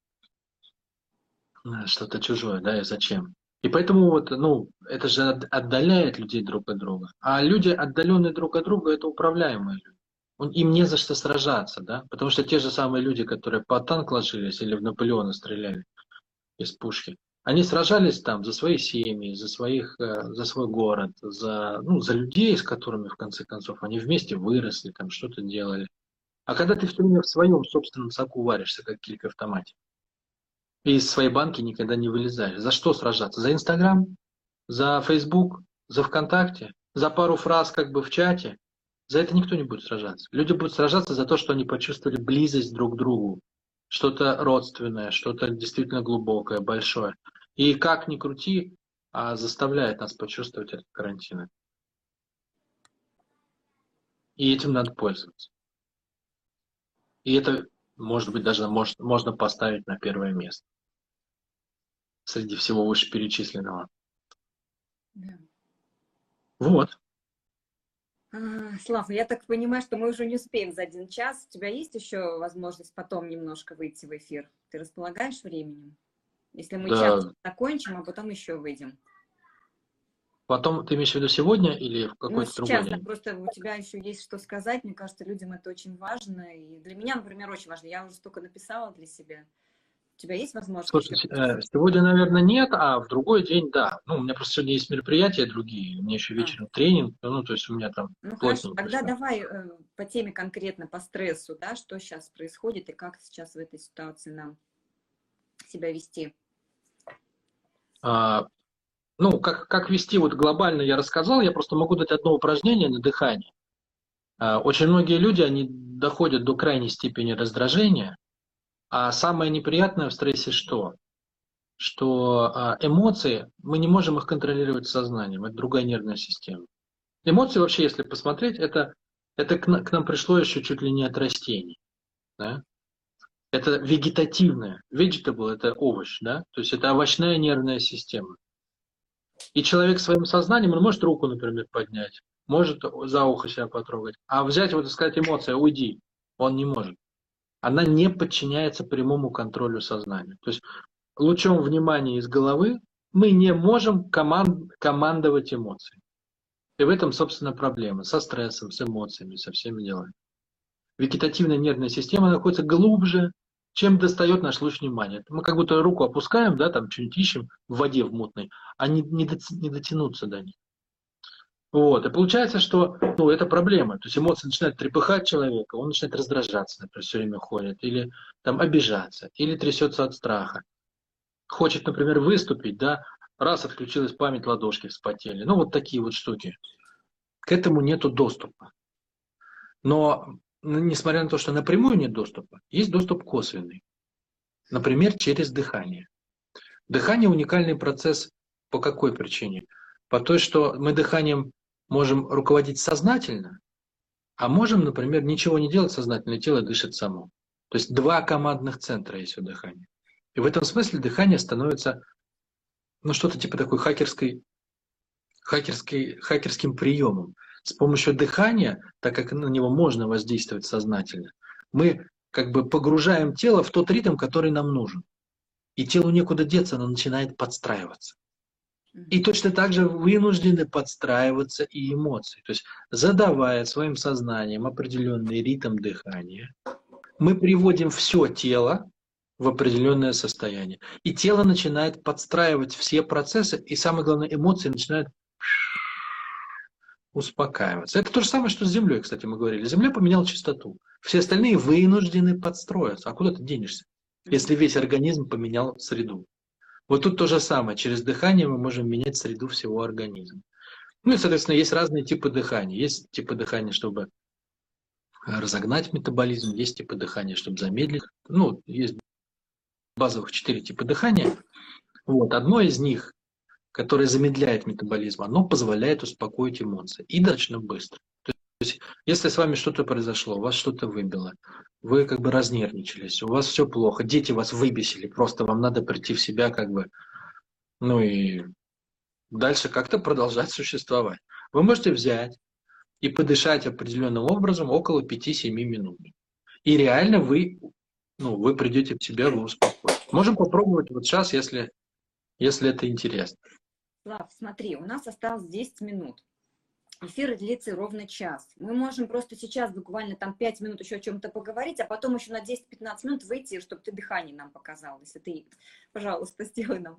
Что-то чужое, да, и зачем? И поэтому вот, ну, это же отдаляет людей друг от друга. А люди, отдаленные друг от друга, это управляемые люди им не за что сражаться, да, потому что те же самые люди, которые по танк ложились или в Наполеона стреляли из пушки, они сражались там за свои семьи, за, своих, э, за свой город, за, ну, за людей, с которыми, в конце концов, они вместе выросли, там что-то делали. А когда ты все время в своем собственном соку варишься, как килька в томате, и из своей банки никогда не вылезаешь, за что сражаться? За Инстаграм? За Фейсбук? За ВКонтакте? За пару фраз как бы в чате? За это никто не будет сражаться. Люди будут сражаться за то, что они почувствовали близость друг к другу, что-то родственное, что-то действительно глубокое, большое. И как ни крути, а заставляет нас почувствовать этот карантин. И этим надо пользоваться. И это, может быть, даже может, можно поставить на первое место среди всего вышеперечисленного. Да. Вот. А, Слав, я так понимаю, что мы уже не успеем за один час. У тебя есть еще возможность потом немножко выйти в эфир? Ты располагаешь временем? Если мы да. час закончим, а потом еще выйдем. Потом ты имеешь в виду сегодня или в какой-то ну, сейчас, другой день? просто у тебя еще есть что сказать. Мне кажется, людям это очень важно. И для меня, например, очень важно. Я уже столько написала для себя. У тебя есть возможность? Слушай, э, сегодня, наверное, нет, а в другой день, да. Ну, у меня просто сегодня есть мероприятия другие, у меня еще а. вечером а. тренинг, ну, то есть у меня там... Ну, хорошо, тогда все. давай э, по теме конкретно, по стрессу, да, что сейчас происходит и как сейчас в этой ситуации нам себя вести. А, ну, как, как вести вот глобально я рассказал, я просто могу дать одно упражнение на дыхание. А, очень многие люди, они доходят до крайней степени раздражения, а самое неприятное в стрессе что? что а, эмоции, мы не можем их контролировать сознанием, это другая нервная система. Эмоции вообще, если посмотреть, это, это к, к нам пришло еще чуть ли не от растений. Да? Это вегетативное. Vegetable – это овощ, да? То есть это овощная нервная система. И человек своим сознанием, он может руку, например, поднять, может за ухо себя потрогать, а взять вот и сказать эмоция «уйди», он не может. Она не подчиняется прямому контролю сознания. То есть лучом внимания из головы мы не можем команд, командовать эмоциями. И в этом, собственно, проблема со стрессом, с эмоциями, со всеми делами. Вегетативная нервная система находится глубже, чем достает наш луч внимания. Мы как будто руку опускаем, да, там что-нибудь ищем в воде в мутной, а не, не, дотянуться до них. Вот. И получается, что ну, это проблема. То есть эмоции начинают трепыхать человека, он начинает раздражаться, например, все время ходит, или там обижаться, или трясется от страха. Хочет, например, выступить, да, раз отключилась память, ладошки вспотели. Ну, вот такие вот штуки. К этому нету доступа. Но, ну, несмотря на то, что напрямую нет доступа, есть доступ косвенный. Например, через дыхание. Дыхание – уникальный процесс по какой причине? По той, что мы дыханием можем руководить сознательно, а можем, например, ничего не делать сознательно, тело дышит само. То есть два командных центра есть у дыхания. И в этом смысле дыхание становится ну, что-то типа такой хакерской, хакерской, хакерским приемом. С помощью дыхания, так как на него можно воздействовать сознательно, мы как бы погружаем тело в тот ритм, который нам нужен. И телу некуда деться, оно начинает подстраиваться. И точно так же вынуждены подстраиваться и эмоции. То есть задавая своим сознанием определенный ритм дыхания, мы приводим все тело в определенное состояние. И тело начинает подстраивать все процессы, и самое главное, эмоции начинают успокаиваться. Это то же самое, что с Землей, кстати, мы говорили. Земля поменяла частоту. Все остальные вынуждены подстроиться. А куда ты денешься, если весь организм поменял среду? Вот тут то же самое. Через дыхание мы можем менять среду всего организма. Ну и, соответственно, есть разные типы дыхания. Есть типы дыхания, чтобы разогнать метаболизм, есть типы дыхания, чтобы замедлить. Ну, есть базовых четыре типа дыхания. Вот. Одно из них, которое замедляет метаболизм, оно позволяет успокоить эмоции. И достаточно быстро. То есть, если с вами что-то произошло, вас что-то выбило, вы как бы разнервничались, у вас все плохо, дети вас выбесили, просто вам надо прийти в себя как бы, ну и дальше как-то продолжать существовать. Вы можете взять и подышать определенным образом около 5-7 минут. И реально вы, ну, вы придете в себя, вы успокоитесь. Можем попробовать вот сейчас, если, если это интересно. Слав, смотри, у нас осталось 10 минут эфир длится ровно час. Мы можем просто сейчас буквально там 5 минут еще о чем-то поговорить, а потом еще на 10-15 минут выйти, чтобы ты дыхание нам показал. Если ты, пожалуйста, сделай нам.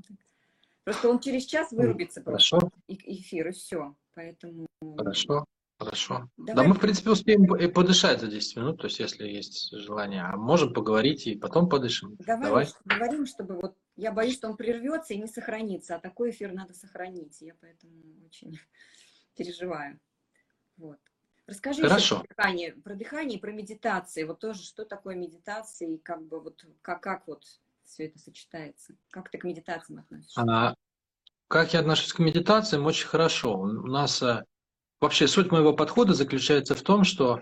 Просто он через час вырубится Хорошо. просто эфир, и все. Поэтому... Хорошо. Хорошо. Давай. Да мы, в принципе, успеем и подышать за 10 минут, то есть, если есть желание. А можем поговорить и потом подышим. Давай, Давай. говорим, чтобы вот... Я боюсь, что он прервется и не сохранится, а такой эфир надо сохранить. Я поэтому очень переживаю. Вот. Расскажи Хорошо. Про, дыхание, про дыхание про медитации. Вот тоже, что такое медитация и как бы вот, как, как вот все это сочетается? Как ты к медитациям относишься? А, как я отношусь к медитациям? Очень хорошо. У нас а, вообще суть моего подхода заключается в том, что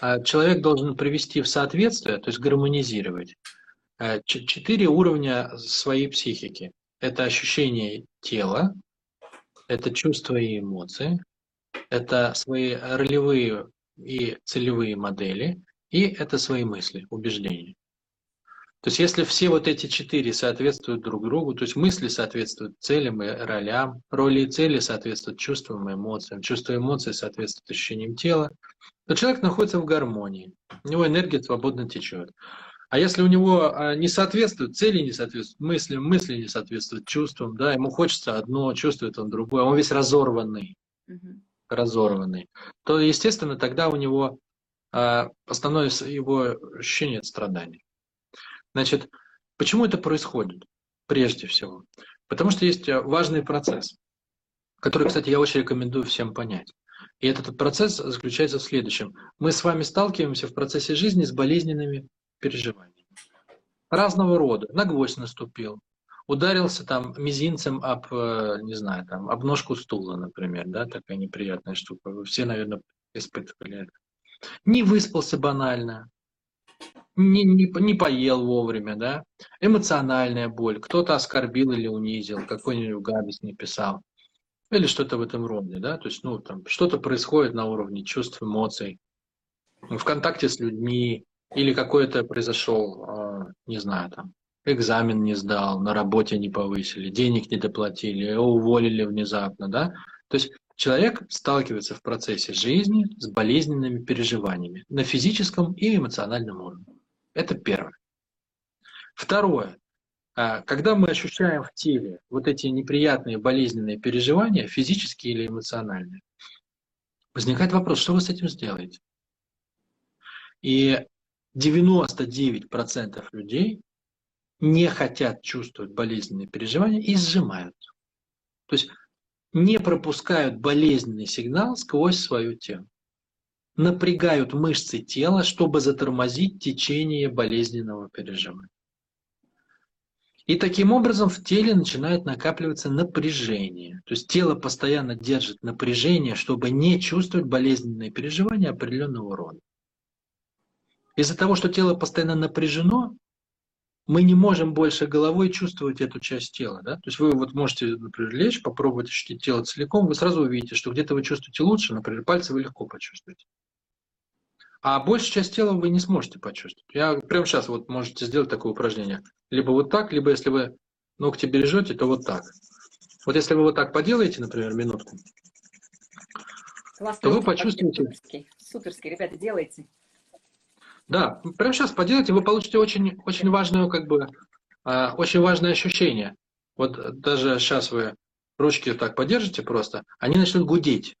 а, человек должен привести в соответствие, то есть гармонизировать а, четыре уровня своей психики. Это ощущение тела, это чувства и эмоции, это свои ролевые и целевые модели, и это свои мысли, убеждения. То есть если все вот эти четыре соответствуют друг другу, то есть мысли соответствуют целям и ролям, роли и цели соответствуют чувствам и эмоциям, чувства и эмоции соответствуют ощущениям тела, то человек находится в гармонии, у него энергия свободно течет. А если у него а, не соответствует, цели не соответствуют мыслям, мысли не соответствуют чувствам, да, ему хочется одно, чувствует он другое, он весь разорванный. Угу разорванный, то, естественно, тогда у него э, основное его ощущение от страданий. Значит, почему это происходит? Прежде всего. Потому что есть а, важный процесс, который, кстати, я очень рекомендую всем понять. И этот процесс заключается в следующем. Мы с вами сталкиваемся в процессе жизни с болезненными переживаниями. Разного рода. На гвоздь наступил, ударился там мизинцем об, э, не знаю, там, об ножку стула, например, да, такая неприятная штука. Все, наверное, испытывали это. Не выспался банально, не, не, не поел вовремя, да, эмоциональная боль, кто-то оскорбил или унизил, какой-нибудь гадость не писал, или что-то в этом роде, да, то есть, ну, там, что-то происходит на уровне чувств, эмоций, в контакте с людьми, или какой-то произошел, а, не знаю, там, экзамен не сдал, на работе не повысили, денег не доплатили, его уволили внезапно, да, то есть человек сталкивается в процессе жизни с болезненными переживаниями на физическом и эмоциональном уровне. Это первое. Второе. А, когда мы ощущаем в теле вот эти неприятные болезненные переживания, физические или эмоциональные, возникает вопрос, что вы с этим сделаете? И 99% людей не хотят чувствовать болезненные переживания и сжимают. То есть не пропускают болезненный сигнал сквозь свое тело напрягают мышцы тела, чтобы затормозить течение болезненного переживания. И таким образом в теле начинает накапливаться напряжение. То есть тело постоянно держит напряжение, чтобы не чувствовать болезненные переживания определенного рода. Из-за того, что тело постоянно напряжено, мы не можем больше головой чувствовать эту часть тела. Да? То есть вы вот можете, например, лечь, попробовать ощутить тело целиком, вы сразу увидите, что где-то вы чувствуете лучше, например, пальцы вы легко почувствуете. А большую часть тела вы не сможете почувствовать. Я прямо сейчас вот можете сделать такое упражнение. Либо вот так, либо если вы ногти бережете, то вот так. Вот если вы вот так поделаете, например, минутку, Классный то вы почувствуете... Суперский. Суперский, ребята, делайте. Да, прямо сейчас поделайте, вы получите очень, очень важную, как бы, э, очень важное ощущение. Вот даже сейчас вы ручки так подержите просто, они начнут гудеть.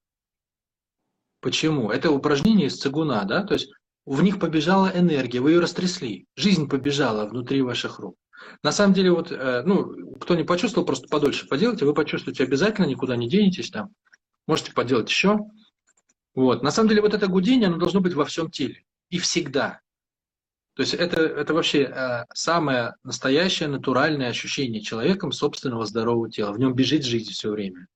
Почему? Это упражнение из цигуна, да, то есть в них побежала энергия, вы ее растрясли, жизнь побежала внутри ваших рук. На самом деле, вот, э, ну, кто не почувствовал, просто подольше поделайте, вы почувствуете обязательно, никуда не денетесь там. Можете поделать еще. Вот. На самом деле, вот это гудение, оно должно быть во всем теле. И всегда. То есть это, это вообще э, самое настоящее натуральное ощущение человеком собственного здорового тела. В нем бежит жизнь все время.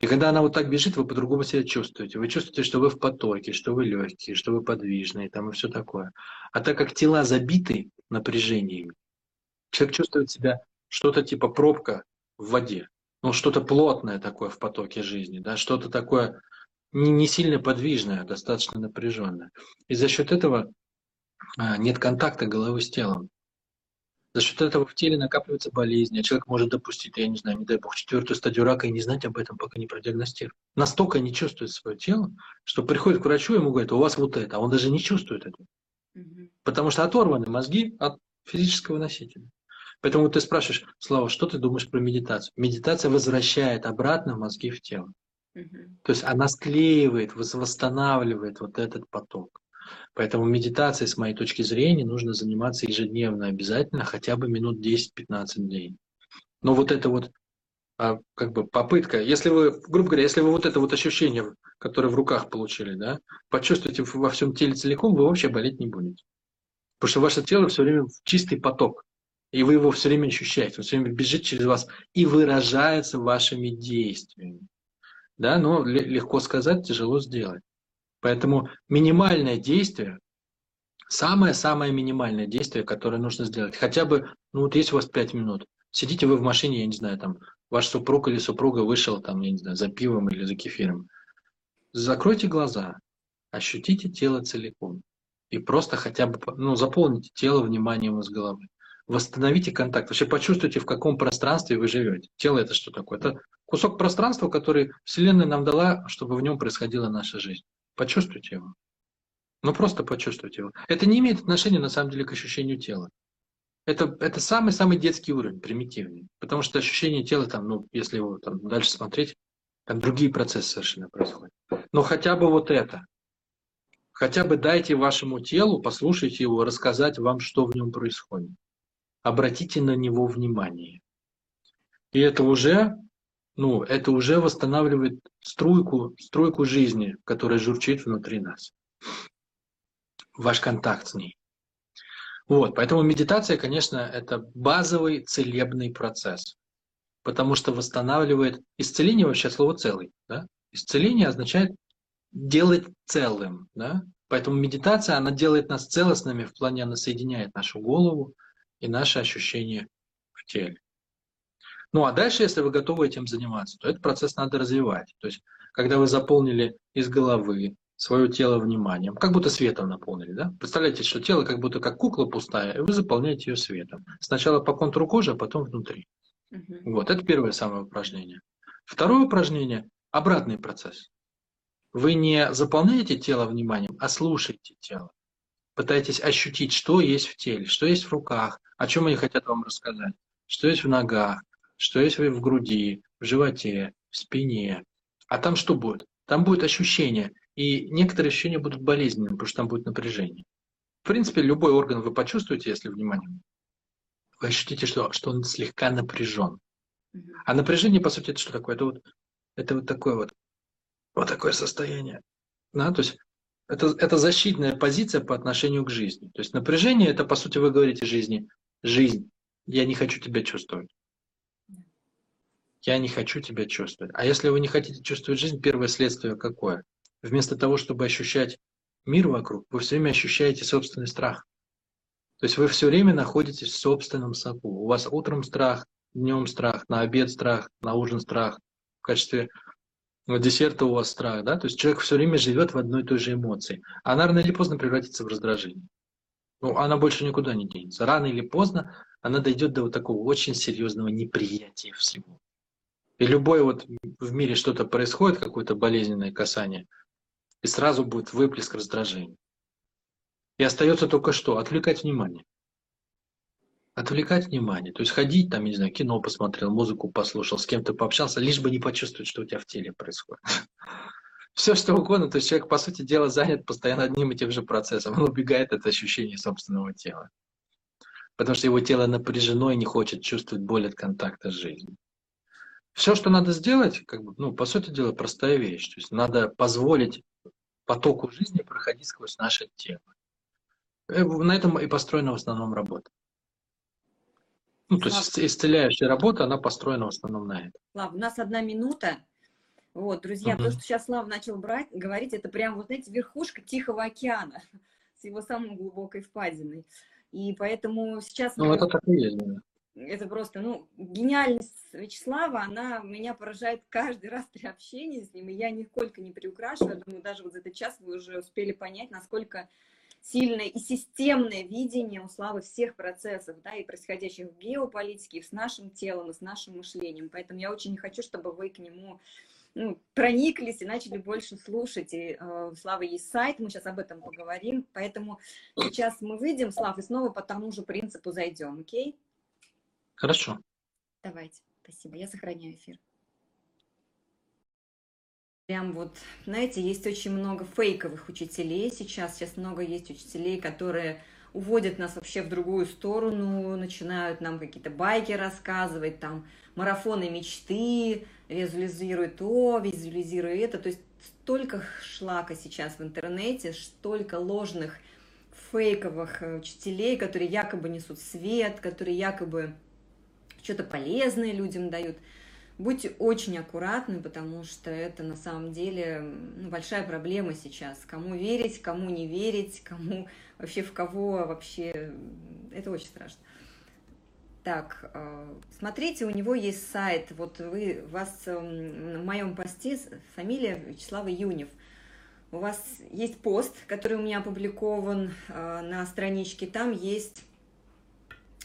И когда она вот так бежит, вы по-другому себя чувствуете. Вы чувствуете, что вы в потоке, что вы легкие, что вы подвижные, там и все такое. А так как тела забиты напряжениями, человек чувствует себя что-то типа пробка в воде. Ну, что-то плотное такое в потоке жизни, да, что-то такое не, не сильно подвижное, а достаточно напряженное. И за счет этого а, нет контакта головы с телом. За счет этого в теле накапливаются болезни, а человек может допустить, я не знаю, не дай бог, четвертую стадию рака и не знать об этом, пока не продиагностирует. Настолько не чувствует свое тело, что приходит к врачу, ему говорят, у вас вот это, а он даже не чувствует этого. Угу. Потому что оторваны мозги от физического носителя. Поэтому ты спрашиваешь, Слава, что ты думаешь про медитацию? Медитация возвращает обратно мозги в тело. То есть она склеивает, восстанавливает вот этот поток. Поэтому медитацией, с моей точки зрения, нужно заниматься ежедневно обязательно, хотя бы минут 10-15 дней. Но вот это вот а, как бы попытка, если вы, грубо говоря, если вы вот это вот ощущение, которое в руках получили, да, почувствуете во всем теле целиком, вы вообще болеть не будете. Потому что ваше тело все время в чистый поток, и вы его все время ощущаете, он все время бежит через вас и выражается вашими действиями. Да, но легко сказать, тяжело сделать. Поэтому минимальное действие, самое-самое минимальное действие, которое нужно сделать, хотя бы, ну вот есть у вас 5 минут, сидите вы в машине, я не знаю, там, ваш супруг или супруга вышел, там, я не знаю, за пивом или за кефиром. Закройте глаза, ощутите тело целиком. И просто хотя бы, ну, заполните тело вниманием из головы. Восстановите контакт. Вообще почувствуйте, в каком пространстве вы живете. Тело это что такое? Это кусок пространства, который Вселенная нам дала, чтобы в нем происходила наша жизнь. Почувствуйте его. Ну просто почувствуйте его. Это не имеет отношения на самом деле к ощущению тела. Это, это самый-самый детский уровень, примитивный. Потому что ощущение тела, там, ну, если его там, дальше смотреть, там другие процессы совершенно происходят. Но хотя бы вот это. Хотя бы дайте вашему телу, послушайте его, рассказать вам, что в нем происходит. Обратите на него внимание. И это уже ну, это уже восстанавливает струйку, струйку жизни, которая журчит внутри нас. Ваш контакт с ней. Вот, поэтому медитация, конечно, это базовый целебный процесс, потому что восстанавливает исцеление вообще слово целый, да? Исцеление означает делать целым, да? Поэтому медитация, она делает нас целостными в плане, она соединяет нашу голову и наши ощущения в теле. Ну а дальше, если вы готовы этим заниматься, то этот процесс надо развивать. То есть, когда вы заполнили из головы свое тело вниманием, как будто светом наполнили, да? Представляете, что тело как будто как кукла пустая, и вы заполняете ее светом. Сначала по контуру кожи, а потом внутри. Угу. Вот, это первое самое упражнение. Второе упражнение – обратный процесс. Вы не заполняете тело вниманием, а слушаете тело. Пытаетесь ощутить, что есть в теле, что есть в руках, о чем они хотят вам рассказать, что есть в ногах, что есть в груди, в животе, в спине. А там что будет? Там будет ощущение. И некоторые ощущения будут болезненными, потому что там будет напряжение. В принципе, любой орган вы почувствуете, если внимание. Вы ощутите, что, что он слегка напряжен. А напряжение, по сути, это что такое? Это вот, это вот такое вот вот такое состояние. Да, то есть это, это защитная позиция по отношению к жизни. То есть напряжение – это, по сути, вы говорите жизни, жизнь, я не хочу тебя чувствовать. Я не хочу тебя чувствовать. А если вы не хотите чувствовать жизнь, первое следствие какое? Вместо того, чтобы ощущать мир вокруг, вы все время ощущаете собственный страх. То есть вы все время находитесь в собственном соку. У вас утром страх, днем страх, на обед страх, на ужин страх. В качестве десерта у вас страх, да? То есть человек все время живет в одной и той же эмоции. Она рано или поздно превратится в раздражение. Ну, она больше никуда не денется. Рано или поздно она дойдет до вот такого очень серьезного неприятия всего. И любое вот в мире что-то происходит, какое-то болезненное касание, и сразу будет выплеск раздражения. И остается только что? Отвлекать внимание отвлекать внимание. То есть ходить, там, не знаю, кино посмотрел, музыку послушал, с кем-то пообщался, лишь бы не почувствовать, что у тебя в теле происходит. Все что угодно, то есть человек, по сути дела, занят постоянно одним и тем же процессом. Он убегает от ощущения собственного тела. Потому что его тело напряжено и не хочет чувствовать боль от контакта с жизнью. Все, что надо сделать, как бы, ну, по сути дела, простая вещь. То есть надо позволить потоку жизни проходить сквозь наше тело. Э, на этом и построена в основном работа. Ну, то есть исцеляющая работа, она построена в основном на этом. Слав, у нас одна минута. Вот, друзья, угу. то, что сейчас Слав начал брать, говорить, это прям, вот знаете, верхушка Тихого океана с его самой глубокой впадиной. И поэтому сейчас... Ну, мы... это так и есть, да. Это просто, ну, гениальность Вячеслава, она меня поражает каждый раз при общении с ним, и я нисколько не приукрашиваю. Думаю, даже вот за этот час вы уже успели понять, насколько сильное и системное видение у Славы всех процессов, да, и происходящих в геополитике, и с нашим телом, и с нашим мышлением. Поэтому я очень не хочу, чтобы вы к нему ну, прониклись и начали больше слушать. И э, Слава есть сайт, мы сейчас об этом поговорим. Поэтому сейчас мы выйдем, Слав, и снова по тому же принципу зайдем, окей? Хорошо. Давайте, спасибо. Я сохраняю эфир. Прям вот, знаете, есть очень много фейковых учителей сейчас. Сейчас много есть учителей, которые уводят нас вообще в другую сторону, начинают нам какие-то байки рассказывать, там, марафоны мечты, визуализируют то, визуализируют это. То есть столько шлака сейчас в интернете, столько ложных фейковых э, учителей, которые якобы несут свет, которые якобы что-то полезное людям дают – Будьте очень аккуратны, потому что это на самом деле ну, большая проблема сейчас. Кому верить, кому не верить, кому вообще в кого вообще... Это очень страшно. Так, э, смотрите, у него есть сайт. Вот вы, у вас в моем посте фамилия Вячеслава Юнев. У вас есть пост, который у меня опубликован э, на страничке. Там есть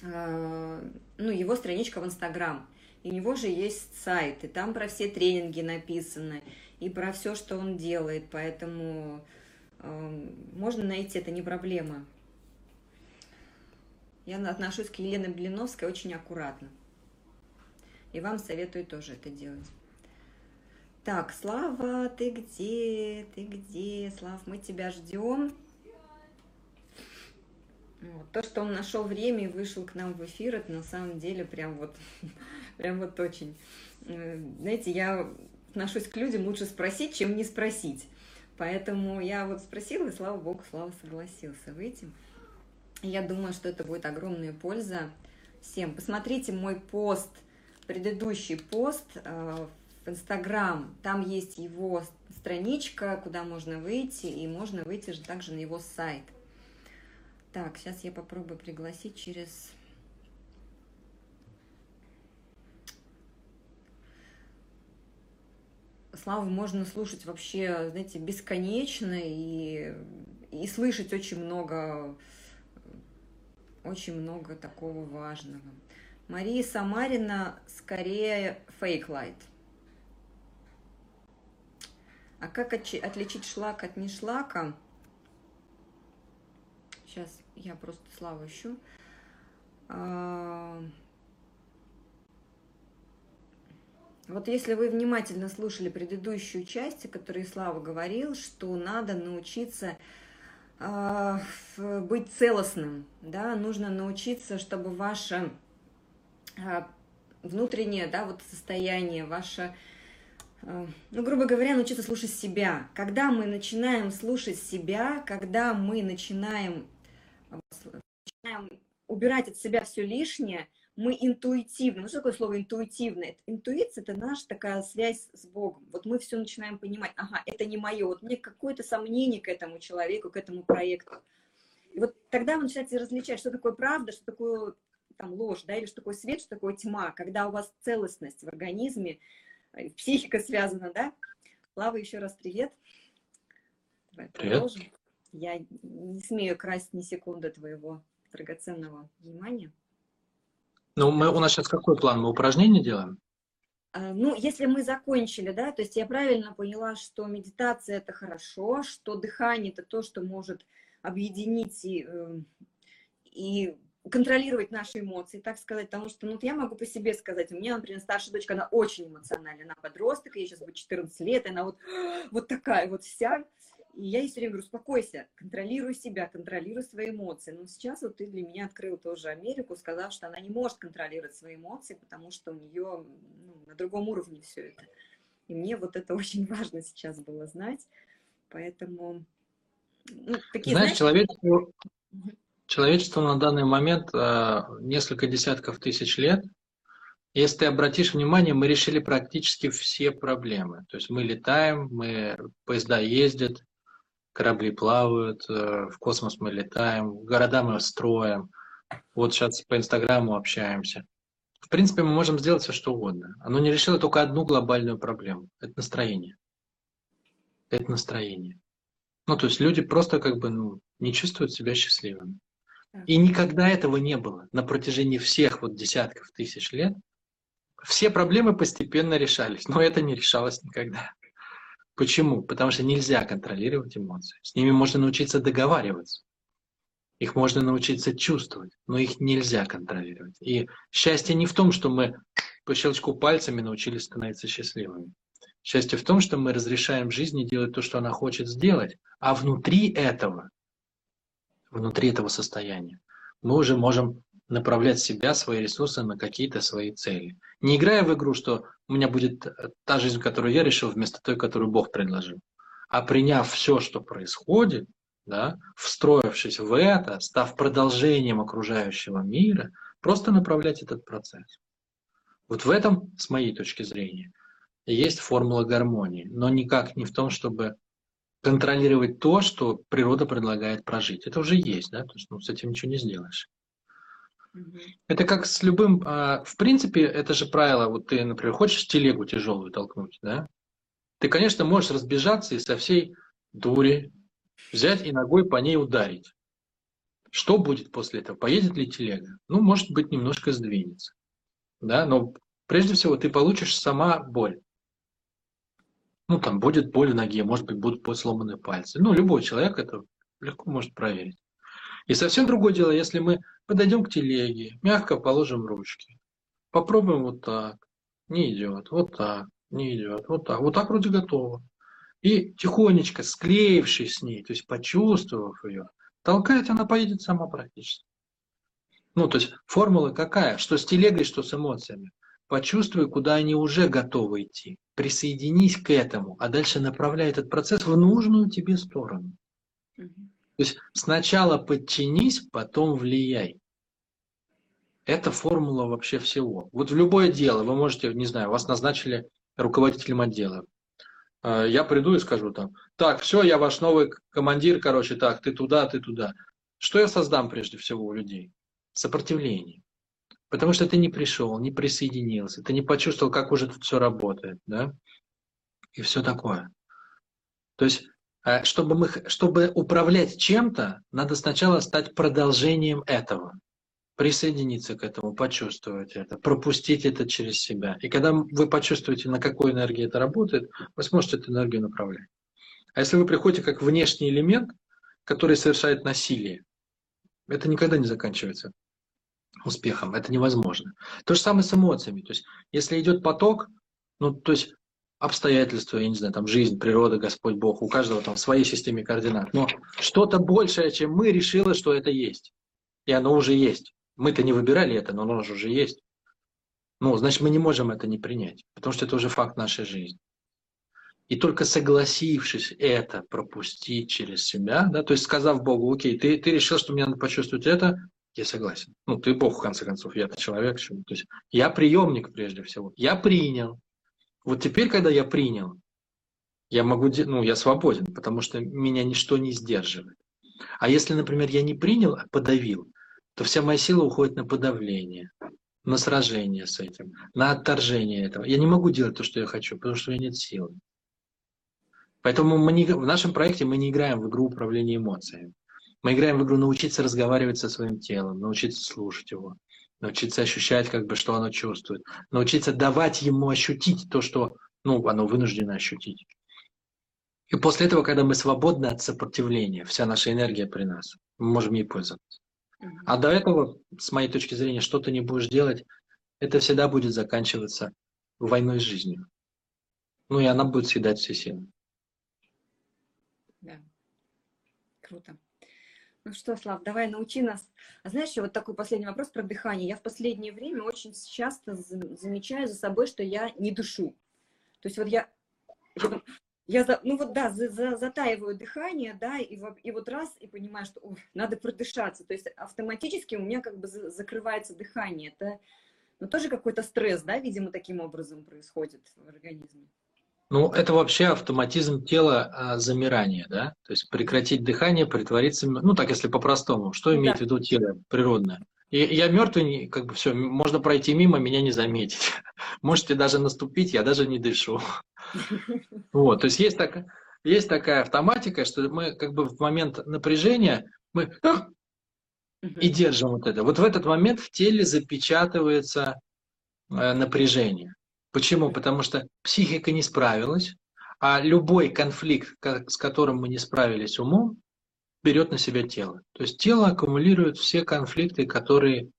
э, ну, его страничка в Инстаграм. И у него же есть сайт, и там про все тренинги написано, и про все, что он делает, поэтому э, можно найти, это не проблема. Я отношусь к Елене Блиновской очень аккуратно. И вам советую тоже это делать. Так, Слава, ты где? Ты где? Слав, мы тебя ждем. Вот. То, что он нашел время и вышел к нам в эфир, это на самом деле прям вот, прям вот очень. Знаете, я отношусь к людям лучше спросить, чем не спросить. Поэтому я вот спросила, и слава богу, Слава согласился выйти. Я думаю, что это будет огромная польза всем. Посмотрите мой пост, предыдущий пост э, в Инстаграм. Там есть его страничка, куда можно выйти, и можно выйти же также на его сайт. Так, сейчас я попробую пригласить через... Славу можно слушать вообще, знаете, бесконечно и, и слышать очень много, очень много такого важного. Мария Самарина скорее фейк-лайт. А как отличить шлак от нешлака? Сейчас я просто Славу ищу. А, вот если вы внимательно слушали предыдущую часть, о которой Слава говорил, что надо научиться а, быть целостным, да, нужно научиться, чтобы ваше а, внутреннее, да, вот состояние, ваше Э, ну, грубо говоря, научиться слушать себя. Когда мы начинаем слушать себя, когда мы начинаем, начинаем убирать от себя все лишнее, мы интуитивно, ну что такое слово интуитивно? Интуиция – это наша такая связь с Богом. Вот мы все начинаем понимать, ага, это не мое, вот мне какое-то сомнение к этому человеку, к этому проекту. И вот тогда вы начинаете различать, что такое правда, что такое там ложь, да, или что такое свет, что такое тьма, когда у вас целостность в организме, психика связана, да? Слава, еще раз привет. Давай привет. продолжим. Я не смею красть ни секунды твоего драгоценного внимания. Ну, мы, у нас сейчас какой план? Мы упражнения делаем? А, ну, если мы закончили, да, то есть я правильно поняла, что медитация это хорошо, что дыхание это то, что может объединить и, эм, и контролировать наши эмоции, так сказать, потому что, ну, я могу по себе сказать, у меня, например, старшая дочка, она очень эмоциональная, она подросток, ей сейчас будет 14 лет, и она вот, вот такая вот вся, и я ей все время говорю, успокойся, контролируй себя, контролируй свои эмоции. Но сейчас вот ты для меня открыл тоже Америку, сказав, что она не может контролировать свои эмоции, потому что у нее ну, на другом уровне все это. И мне вот это очень важно сейчас было знать. Поэтому ну, такие, знаешь, знаешь человек, Человечество на данный момент э, несколько десятков тысяч лет. Если ты обратишь внимание, мы решили практически все проблемы. То есть мы летаем, мы поезда ездят, корабли плавают, э, в космос мы летаем, города мы строим. Вот сейчас по Инстаграму общаемся. В принципе, мы можем сделать все, что угодно. Оно не решило только одну глобальную проблему. Это настроение. Это настроение. Ну, то есть люди просто как бы ну, не чувствуют себя счастливыми. И никогда этого не было на протяжении всех вот десятков тысяч лет. Все проблемы постепенно решались, но это не решалось никогда. Почему? Потому что нельзя контролировать эмоции. С ними можно научиться договариваться. Их можно научиться чувствовать, но их нельзя контролировать. И счастье не в том, что мы по щелчку пальцами научились становиться счастливыми. Счастье в том, что мы разрешаем жизни делать то, что она хочет сделать, а внутри этого внутри этого состояния, мы уже можем направлять себя, свои ресурсы на какие-то свои цели. Не играя в игру, что у меня будет э, та жизнь, которую я решил, вместо той, которую Бог предложил. А приняв все, что происходит, да, встроившись в это, став продолжением окружающего мира, просто направлять этот процесс. Вот в этом, с моей точки зрения, есть формула гармонии, но никак не в том, чтобы контролировать то, что природа предлагает прожить. Это уже есть, да, то есть ну, с этим ничего не сделаешь. Это как с любым, а, в принципе, это же правило, вот ты, например, хочешь телегу тяжелую толкнуть, да, ты, конечно, можешь разбежаться и со всей дури взять и ногой по ней ударить. Что будет после этого? Поедет ли телега? Ну, может быть, немножко сдвинется. Да, но прежде всего ты получишь сама боль ну, там будет боль в ноге, может быть, будут сломаны пальцы. Ну, любой человек это легко может проверить. И совсем другое дело, если мы подойдем к телеге, мягко положим ручки, попробуем вот так, не идет, вот так, не идет, вот так, вот так вроде готово. И тихонечко, склеившись с ней, то есть почувствовав ее, толкать, она поедет сама практически. Ну, то есть формула какая? Что с телегой, что с эмоциями. Почувствуй, куда они уже готовы идти присоединись к этому, а дальше направляй этот процесс в нужную тебе сторону. То есть сначала подчинись, потом влияй. Это формула вообще всего. Вот в любое дело вы можете, не знаю, вас назначили руководителем отдела. Э, я приду и скажу там, так, все, я ваш новый командир, короче, так, ты туда, ты туда. Что я создам прежде всего у людей? Сопротивление. Потому что ты не пришел, не присоединился, ты не почувствовал, как уже тут все работает, да? И все такое. То есть, чтобы, мы, чтобы управлять чем-то, надо сначала стать продолжением этого присоединиться к этому, почувствовать это, пропустить это через себя. И когда вы почувствуете, на какой энергии это работает, вы сможете эту энергию направлять. А если вы приходите как внешний элемент, который совершает насилие, это никогда не заканчивается успехом, это невозможно. То же самое с эмоциями. То есть, если идет поток, ну, то есть обстоятельства, я не знаю, там жизнь, природа, Господь Бог, у каждого там в своей системе координат. Но что-то большее, чем мы, решило, что это есть. И оно уже есть. Мы-то не выбирали это, но оно же уже есть. Ну, значит, мы не можем это не принять, потому что это уже факт нашей жизни. И только согласившись это пропустить через себя, да, то есть сказав Богу, окей, ты, ты решил, что мне надо почувствовать это, я согласен. Ну, ты Бог, в конце концов, я-то человек. То есть я приемник прежде всего. Я принял. Вот теперь, когда я принял, я могу, ну, я свободен, потому что меня ничто не сдерживает. А если, например, я не принял, а подавил, то вся моя сила уходит на подавление, на сражение с этим, на отторжение этого. Я не могу делать то, что я хочу, потому что у меня нет силы. Поэтому мы не, в нашем проекте мы не играем в игру управления эмоциями. Мы играем в игру научиться разговаривать со своим телом, научиться слушать его, научиться ощущать, как бы, что оно чувствует, научиться давать ему ощутить то, что ну, оно вынуждено ощутить. И после этого, когда мы свободны от сопротивления, вся наша энергия при нас, мы можем ей пользоваться. А до этого, с моей точки зрения, что ты не будешь делать, это всегда будет заканчиваться войной с жизнью. Ну и она будет съедать все силы. Да. Круто. Ну что, Слав, давай научи нас. А знаешь, еще вот такой последний вопрос про дыхание. Я в последнее время очень часто замечаю за собой, что я не дышу. То есть вот я я, ну вот да, за, за, затаиваю дыхание, да, и, и вот раз, и понимаю, что ух, надо продышаться. То есть автоматически у меня как бы закрывается дыхание. Это ну, тоже какой-то стресс, да, видимо, таким образом происходит в организме. Ну, это вообще автоматизм тела а, замирания, да? То есть прекратить дыхание, притвориться, ну так, если по-простому, что имеет да. в виду тело природное? И я мертвый, как бы все, можно пройти мимо, меня не заметить. Можете даже наступить, я даже не дышу. Вот, то есть есть, так, есть такая автоматика, что мы как бы в момент напряжения мы и держим вот это. Вот в этот момент в теле запечатывается э, напряжение. Почему? Потому что психика не справилась, а любой конфликт, с которым мы не справились умом, берет на себя тело. То есть тело аккумулирует все конфликты, которые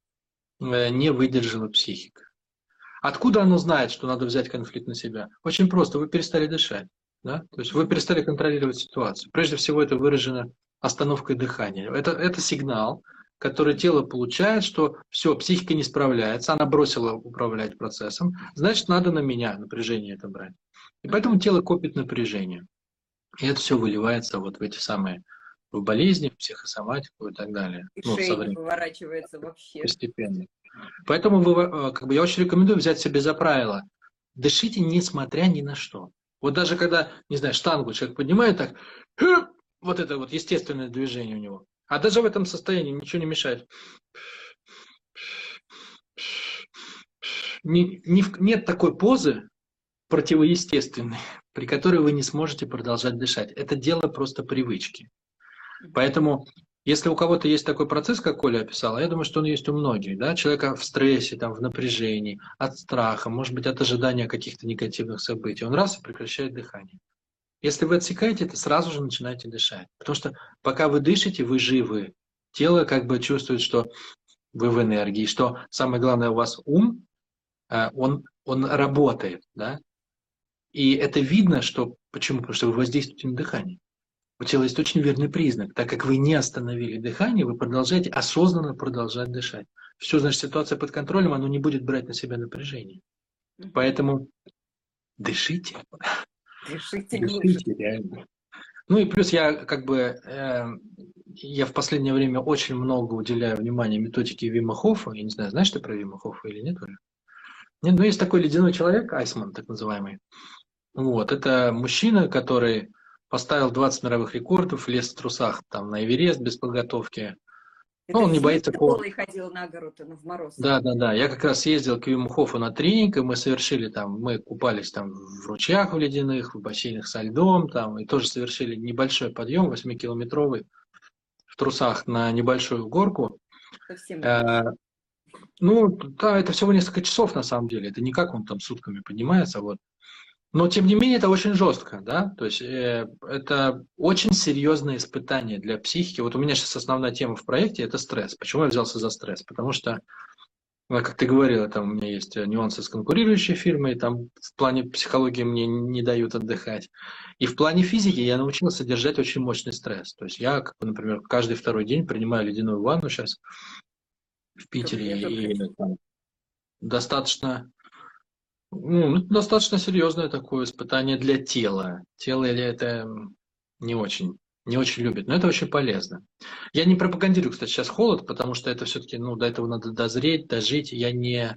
э, не выдержала психика. Откуда оно знает, что надо взять конфликт на себя? Очень просто, вы перестали дышать. Да? То есть вы перестали контролировать ситуацию. Прежде всего это выражено остановкой дыхания. Это, это сигнал, который тело получает, что все, психика не справляется, она бросила управлять процессом, значит, надо на меня напряжение это брать. И поэтому тело копит напряжение. И это все выливается вот в эти самые в болезни, в психосоматику и так далее. И ну, шея выворачивается вообще. Постепенно. Поэтому вы, э, как бы, я очень рекомендую взять себе за правило. Дышите несмотря ни на что. Вот даже когда, не знаю, штангу человек поднимает так, вот это вот естественное движение у него. А даже в этом состоянии ничего не мешает. Не, не, нет такой позы противоестественной, при которой вы не сможете продолжать дышать. Это дело просто привычки. Поэтому если у кого-то есть такой процесс, как Коля описал, я думаю, что он есть у многих, да, человека в стрессе, там, в напряжении, от страха, может быть, от ожидания каких-то негативных событий, он раз и прекращает дыхание. Если вы отсекаете это, сразу же начинаете дышать. Потому что пока вы дышите, вы живы. Тело как бы чувствует, что вы в энергии, что самое главное у вас ум, э, он, он работает, да. И это видно, что почему? Потому что вы воздействуете на дыхание. У тела есть очень верный признак. Так как вы не остановили дыхание, вы продолжаете осознанно продолжать дышать. Все, значит, ситуация под контролем, оно не будет брать на себя напряжение. Поэтому дышите. Дышите, дышите реально. Ну и плюс я как бы, э, я в последнее время очень много уделяю внимания методике Вима Хоффа. Я не знаю, знаешь ты про Вима Хоффа или нет, Оля? Нет, ну есть такой ледяной человек, Айсман так называемый. Вот, это мужчина, который поставил 20 мировых рекордов, лез в трусах там на Эверест без подготовки. Это ну, он не боится голый ходил на гору ну, в мороз. Да, да, да. Я как раз ездил к Виму Хофу на тренинг, и мы совершили там, мы купались там в ручьях в ледяных, в бассейнах со льдом, там, и тоже совершили небольшой подъем, 8-километровый, в трусах на небольшую горку. Совсем. Э, ну, да, это всего несколько часов на самом деле. Это не как он там сутками поднимается, вот. Но, тем не менее, это очень жестко, да, то есть э, это очень серьезное испытание для психики. Вот у меня сейчас основная тема в проекте – это стресс. Почему я взялся за стресс? Потому что, ну, как ты говорила, там у меня есть нюансы с конкурирующей фирмой, там в плане психологии мне не дают отдыхать. И в плане физики я научился держать очень мощный стресс. То есть я, как, например, каждый второй день принимаю ледяную ванну сейчас в Питере, и там, достаточно ну, это достаточно серьезное такое испытание для тела. Тело или это не очень, не очень любит, но это очень полезно. Я не пропагандирую, кстати, сейчас холод, потому что это все-таки, ну, до этого надо дозреть, дожить. Я не,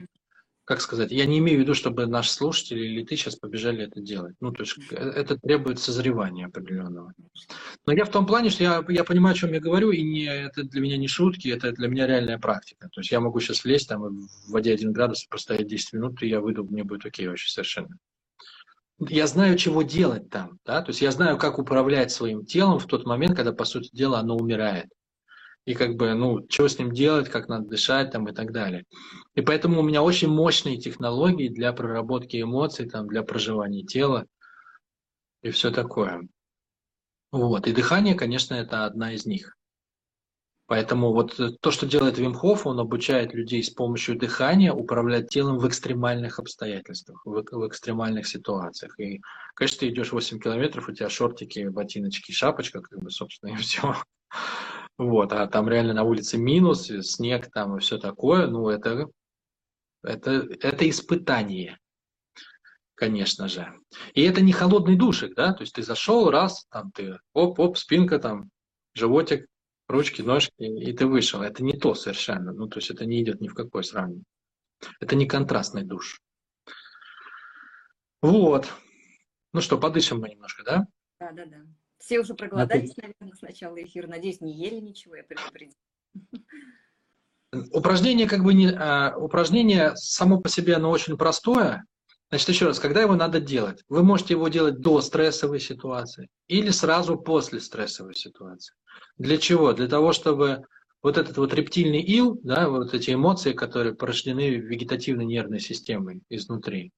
как сказать, я не имею в виду, чтобы наши слушатели или ты сейчас побежали это делать. Ну, то есть э, это требует созревания определенного. Но я в том плане, что я, я понимаю, о чем я говорю, и не, это для меня не шутки, это для меня реальная практика. То есть я могу сейчас влезть там в воде 1 градус, простоять 10 минут, и я выйду, мне будет окей вообще совершенно. Я знаю, чего делать там, да, то есть я знаю, как управлять своим телом в тот момент, когда, по сути дела, оно умирает и как бы, ну, что с ним делать, как надо дышать там и так далее. И поэтому у меня очень мощные технологии для проработки эмоций, там, для проживания тела и все такое. Вот. И дыхание, конечно, это одна из них. Поэтому вот то, что делает Вим Хофф, он обучает людей с помощью дыхания управлять телом в экстремальных обстоятельствах, в, в экстремальных ситуациях. И, конечно, ты идешь 8 километров, у тебя шортики, ботиночки, шапочка, как бы, собственно, и все. Вот, а там реально на улице минус, снег там и все такое, ну это, это, это испытание, конечно же. И это не холодный душик, да, то есть ты зашел раз, там ты, оп-оп, спинка там, животик, ручки, ножки, и ты вышел. Это не то совершенно, ну то есть это не идет ни в какое сравнение. Это не контрастный душ. Вот. Ну что, подышим мы немножко, да? Да, да, да. Все уже проголодались, наверное, с начала эфира. Надеюсь, не ели ничего, я предупредила. Упражнение как бы не... А, упражнение само по себе, оно очень простое. Значит, еще раз, когда его надо делать? Вы можете его делать до стрессовой ситуации или сразу после стрессовой ситуации. Для чего? Для того, чтобы вот этот вот рептильный ил, да, вот эти эмоции, которые порождены вегетативной нервной системой изнутри,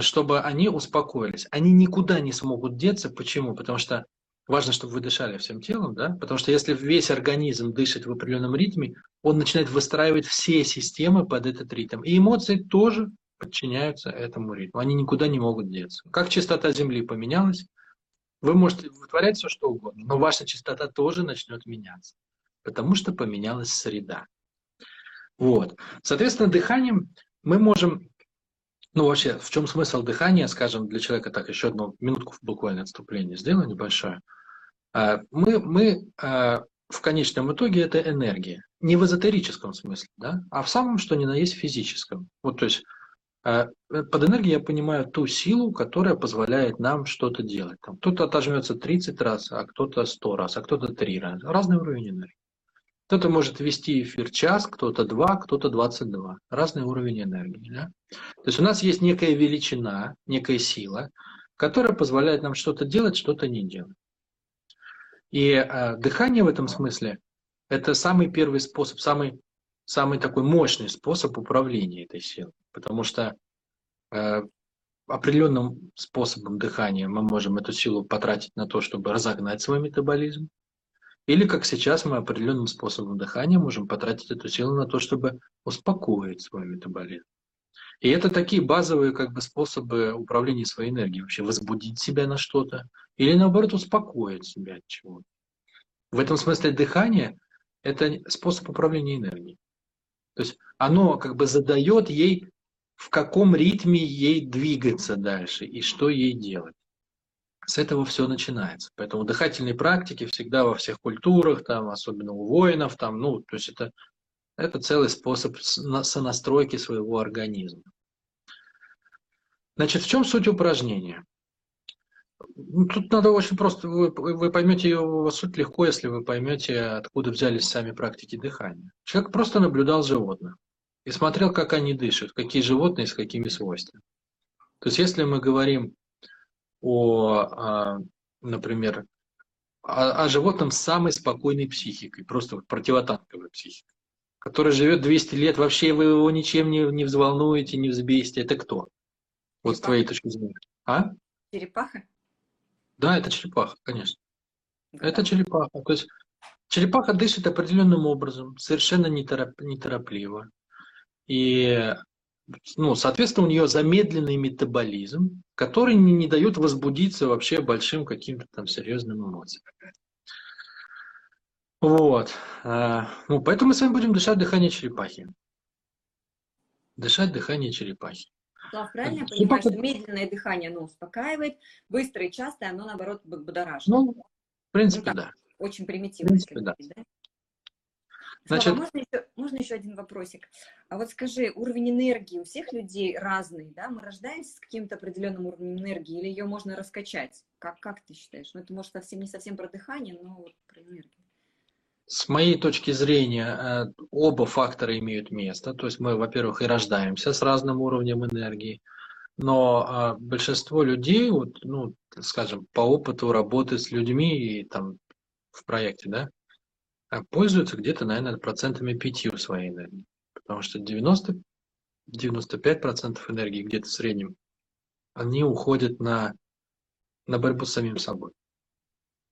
чтобы они успокоились. Они никуда не смогут деться. Почему? Потому что важно, чтобы вы дышали всем телом, да? Потому что если весь организм дышит в определенном ритме, он начинает выстраивать все системы под этот ритм. И эмоции тоже подчиняются этому ритму. Они никуда не могут деться. Как частота Земли поменялась, вы можете вытворять все, что угодно, но ваша частота тоже начнет меняться, потому что поменялась среда. Вот. Соответственно, дыханием мы можем ну, вообще, в чем смысл дыхания, скажем, для человека, так, еще одну минутку буквально отступление сделаю небольшое. А, мы, мы а, в конечном итоге это энергия. Не в эзотерическом смысле, да, а в самом, что ни на есть физическом. Вот, то есть, а, под энергией я понимаю ту силу, которая позволяет нам что-то делать. Там кто-то отожмется 30 раз, а кто-то 100 раз, а кто-то 3 раза. Разный уровень энергии. Кто-то может вести эфир час, кто-то два, кто-то 22. Разный уровень энергии. Да? То есть у нас есть некая величина, некая сила, которая позволяет нам что-то делать, что-то не делать. И э, дыхание в этом смысле – это самый первый способ, самый, самый такой мощный способ управления этой силой. Потому что э, определенным способом дыхания мы можем эту силу потратить на то, чтобы разогнать свой метаболизм, или, как сейчас, мы определенным способом дыхания можем потратить эту силу на то, чтобы успокоить свой метаболизм. И это такие базовые как бы, способы управления своей энергией. Вообще возбудить себя на что-то или, наоборот, успокоить себя от чего-то. В этом смысле дыхание – это способ управления энергией. То есть оно как бы задает ей, в каком ритме ей двигаться дальше и что ей делать. С этого все начинается. Поэтому дыхательные практики всегда во всех культурах, там, особенно у воинов, там, ну, то есть это, это целый способ сонастройки своего организма. Значит, в чем суть упражнения? Ну, тут надо очень просто, вы, вы поймете его суть легко, если вы поймете, откуда взялись сами практики дыхания. Человек просто наблюдал животных и смотрел, как они дышат, какие животные с какими свойствами. То есть, если мы говорим о, а, например, о, о животном с самой спокойной психикой, просто вот противотанковой психикой, который живет 200 лет, вообще вы его ничем не, не взволнуете, не взбесите, это кто? Вот Черепаха. с твоей точки зрения. А? Черепаха? Да, это черепаха, конечно. Да. Это черепаха. То есть черепаха дышит определенным образом, совершенно нетороп, неторопливо. И, ну, соответственно, у нее замедленный метаболизм, который не, не дает возбудиться вообще большим каким-то там серьезным эмоциям. Вот. А, ну, поэтому мы с вами будем дышать дыхание черепахи. Дышать дыхание черепахи. Клав, правильно я понимаю, что медленное дыхание, оно успокаивает, быстрое и частое, оно, наоборот, будоражит? Ну, в принципе, ну, да. Очень примитивно. В принципе, да. да? Значит... можно, еще, можно еще один вопросик? А вот скажи, уровень энергии у всех людей разный, да? Мы рождаемся с каким-то определенным уровнем энергии или ее можно раскачать? Как, как ты считаешь? Ну, это может совсем не совсем про дыхание, но вот про энергию. С моей точки зрения, э, оба фактора имеют место. То есть мы, во-первых, и рождаемся с разным уровнем энергии, но а, большинство людей, вот, ну, скажем, по опыту работы с людьми и там в проекте, да, а, пользуются где-то, наверное, процентами пятью своей энергии. Потому что 90, 95% энергии где-то в среднем, они уходят на, на борьбу с самим собой,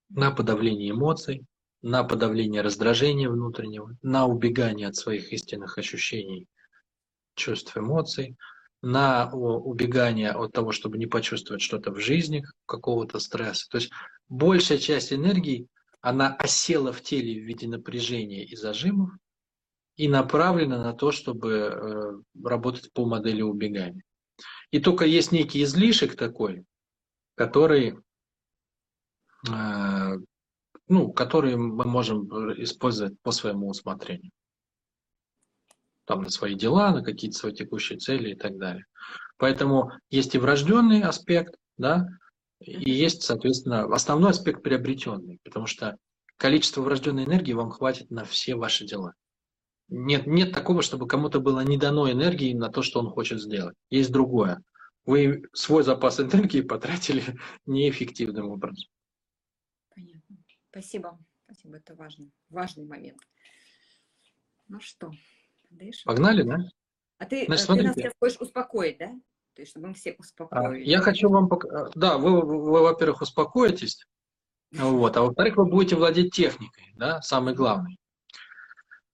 на подавление эмоций, на подавление раздражения внутреннего, на убегание от своих истинных ощущений, чувств, эмоций, на убегание от того, чтобы не почувствовать что-то в жизни, какого-то стресса. То есть большая часть энергии, она осела в теле в виде напряжения и зажимов и направлена на то, чтобы э, работать по модели убегания. И только есть некий излишек такой, который э, ну, которые мы можем использовать по своему усмотрению. Там на свои дела, на какие-то свои текущие цели и так далее. Поэтому есть и врожденный аспект, да, и есть, соответственно, основной аспект приобретенный, потому что количество врожденной энергии вам хватит на все ваши дела. Нет, нет такого, чтобы кому-то было не дано энергии на то, что он хочет сделать. Есть другое. Вы свой запас энергии потратили неэффективным образом. Спасибо. Спасибо, это важный, важный момент. Ну что, дышим. Погнали, да? А ты, Значит, ты нас сейчас хочешь успокоить, да? Есть, чтобы мы все успокоились. Я хочу вам... Да, вы, вы во-первых, успокоитесь, вот, а во-вторых, вы будете владеть техникой, да, самый главный.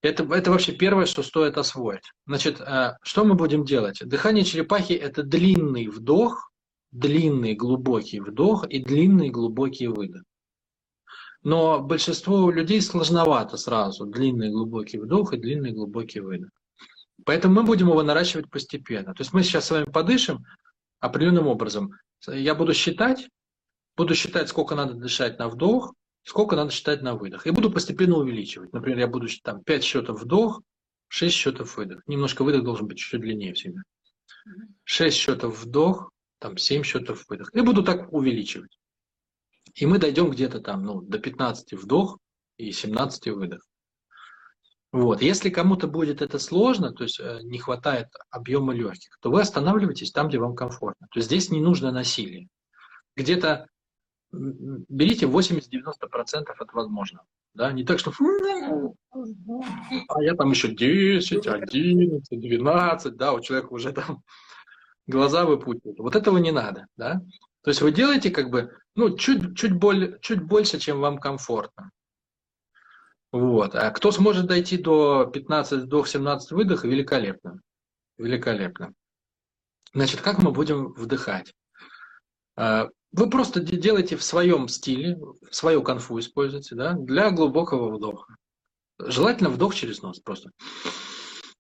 Это, это вообще первое, что стоит освоить. Значит, э, что мы будем делать? Дыхание черепахи – это длинный вдох, длинный глубокий вдох и длинный глубокий выдох. Но большинству людей сложновато сразу. Длинный глубокий вдох и длинный глубокий выдох. Поэтому мы будем его наращивать постепенно. То есть мы сейчас с вами подышим определенным образом. Я буду считать, буду считать, сколько надо дышать на вдох, сколько надо считать на выдох. И буду постепенно увеличивать. Например, я буду там 5 счетов вдох, 6 счетов выдох. Немножко выдох должен быть чуть-чуть длиннее всегда. 6 счетов вдох, там 7 счетов выдох. И буду так увеличивать. И мы дойдем где-то там ну, до 15 вдох и 17 выдох. Вот. Если кому-то будет это сложно, то есть э, не хватает объема легких, то вы останавливаетесь там, где вам комфортно. То есть здесь не нужно насилие. Где-то берите 80-90% от возможного. Да? Не так, что а я там еще 10, 11, 12, да, у человека уже там глаза выпутывают. Вот этого не надо. Да? То есть вы делаете как бы, ну, чуть, чуть, более, чуть больше, чем вам комфортно. Вот. А кто сможет дойти до 15, до 17 выдоха, великолепно. Великолепно. Значит, как мы будем вдыхать? А, вы просто делаете в своем стиле, свою конфу используете, да, для глубокого вдоха. Желательно вдох через нос просто.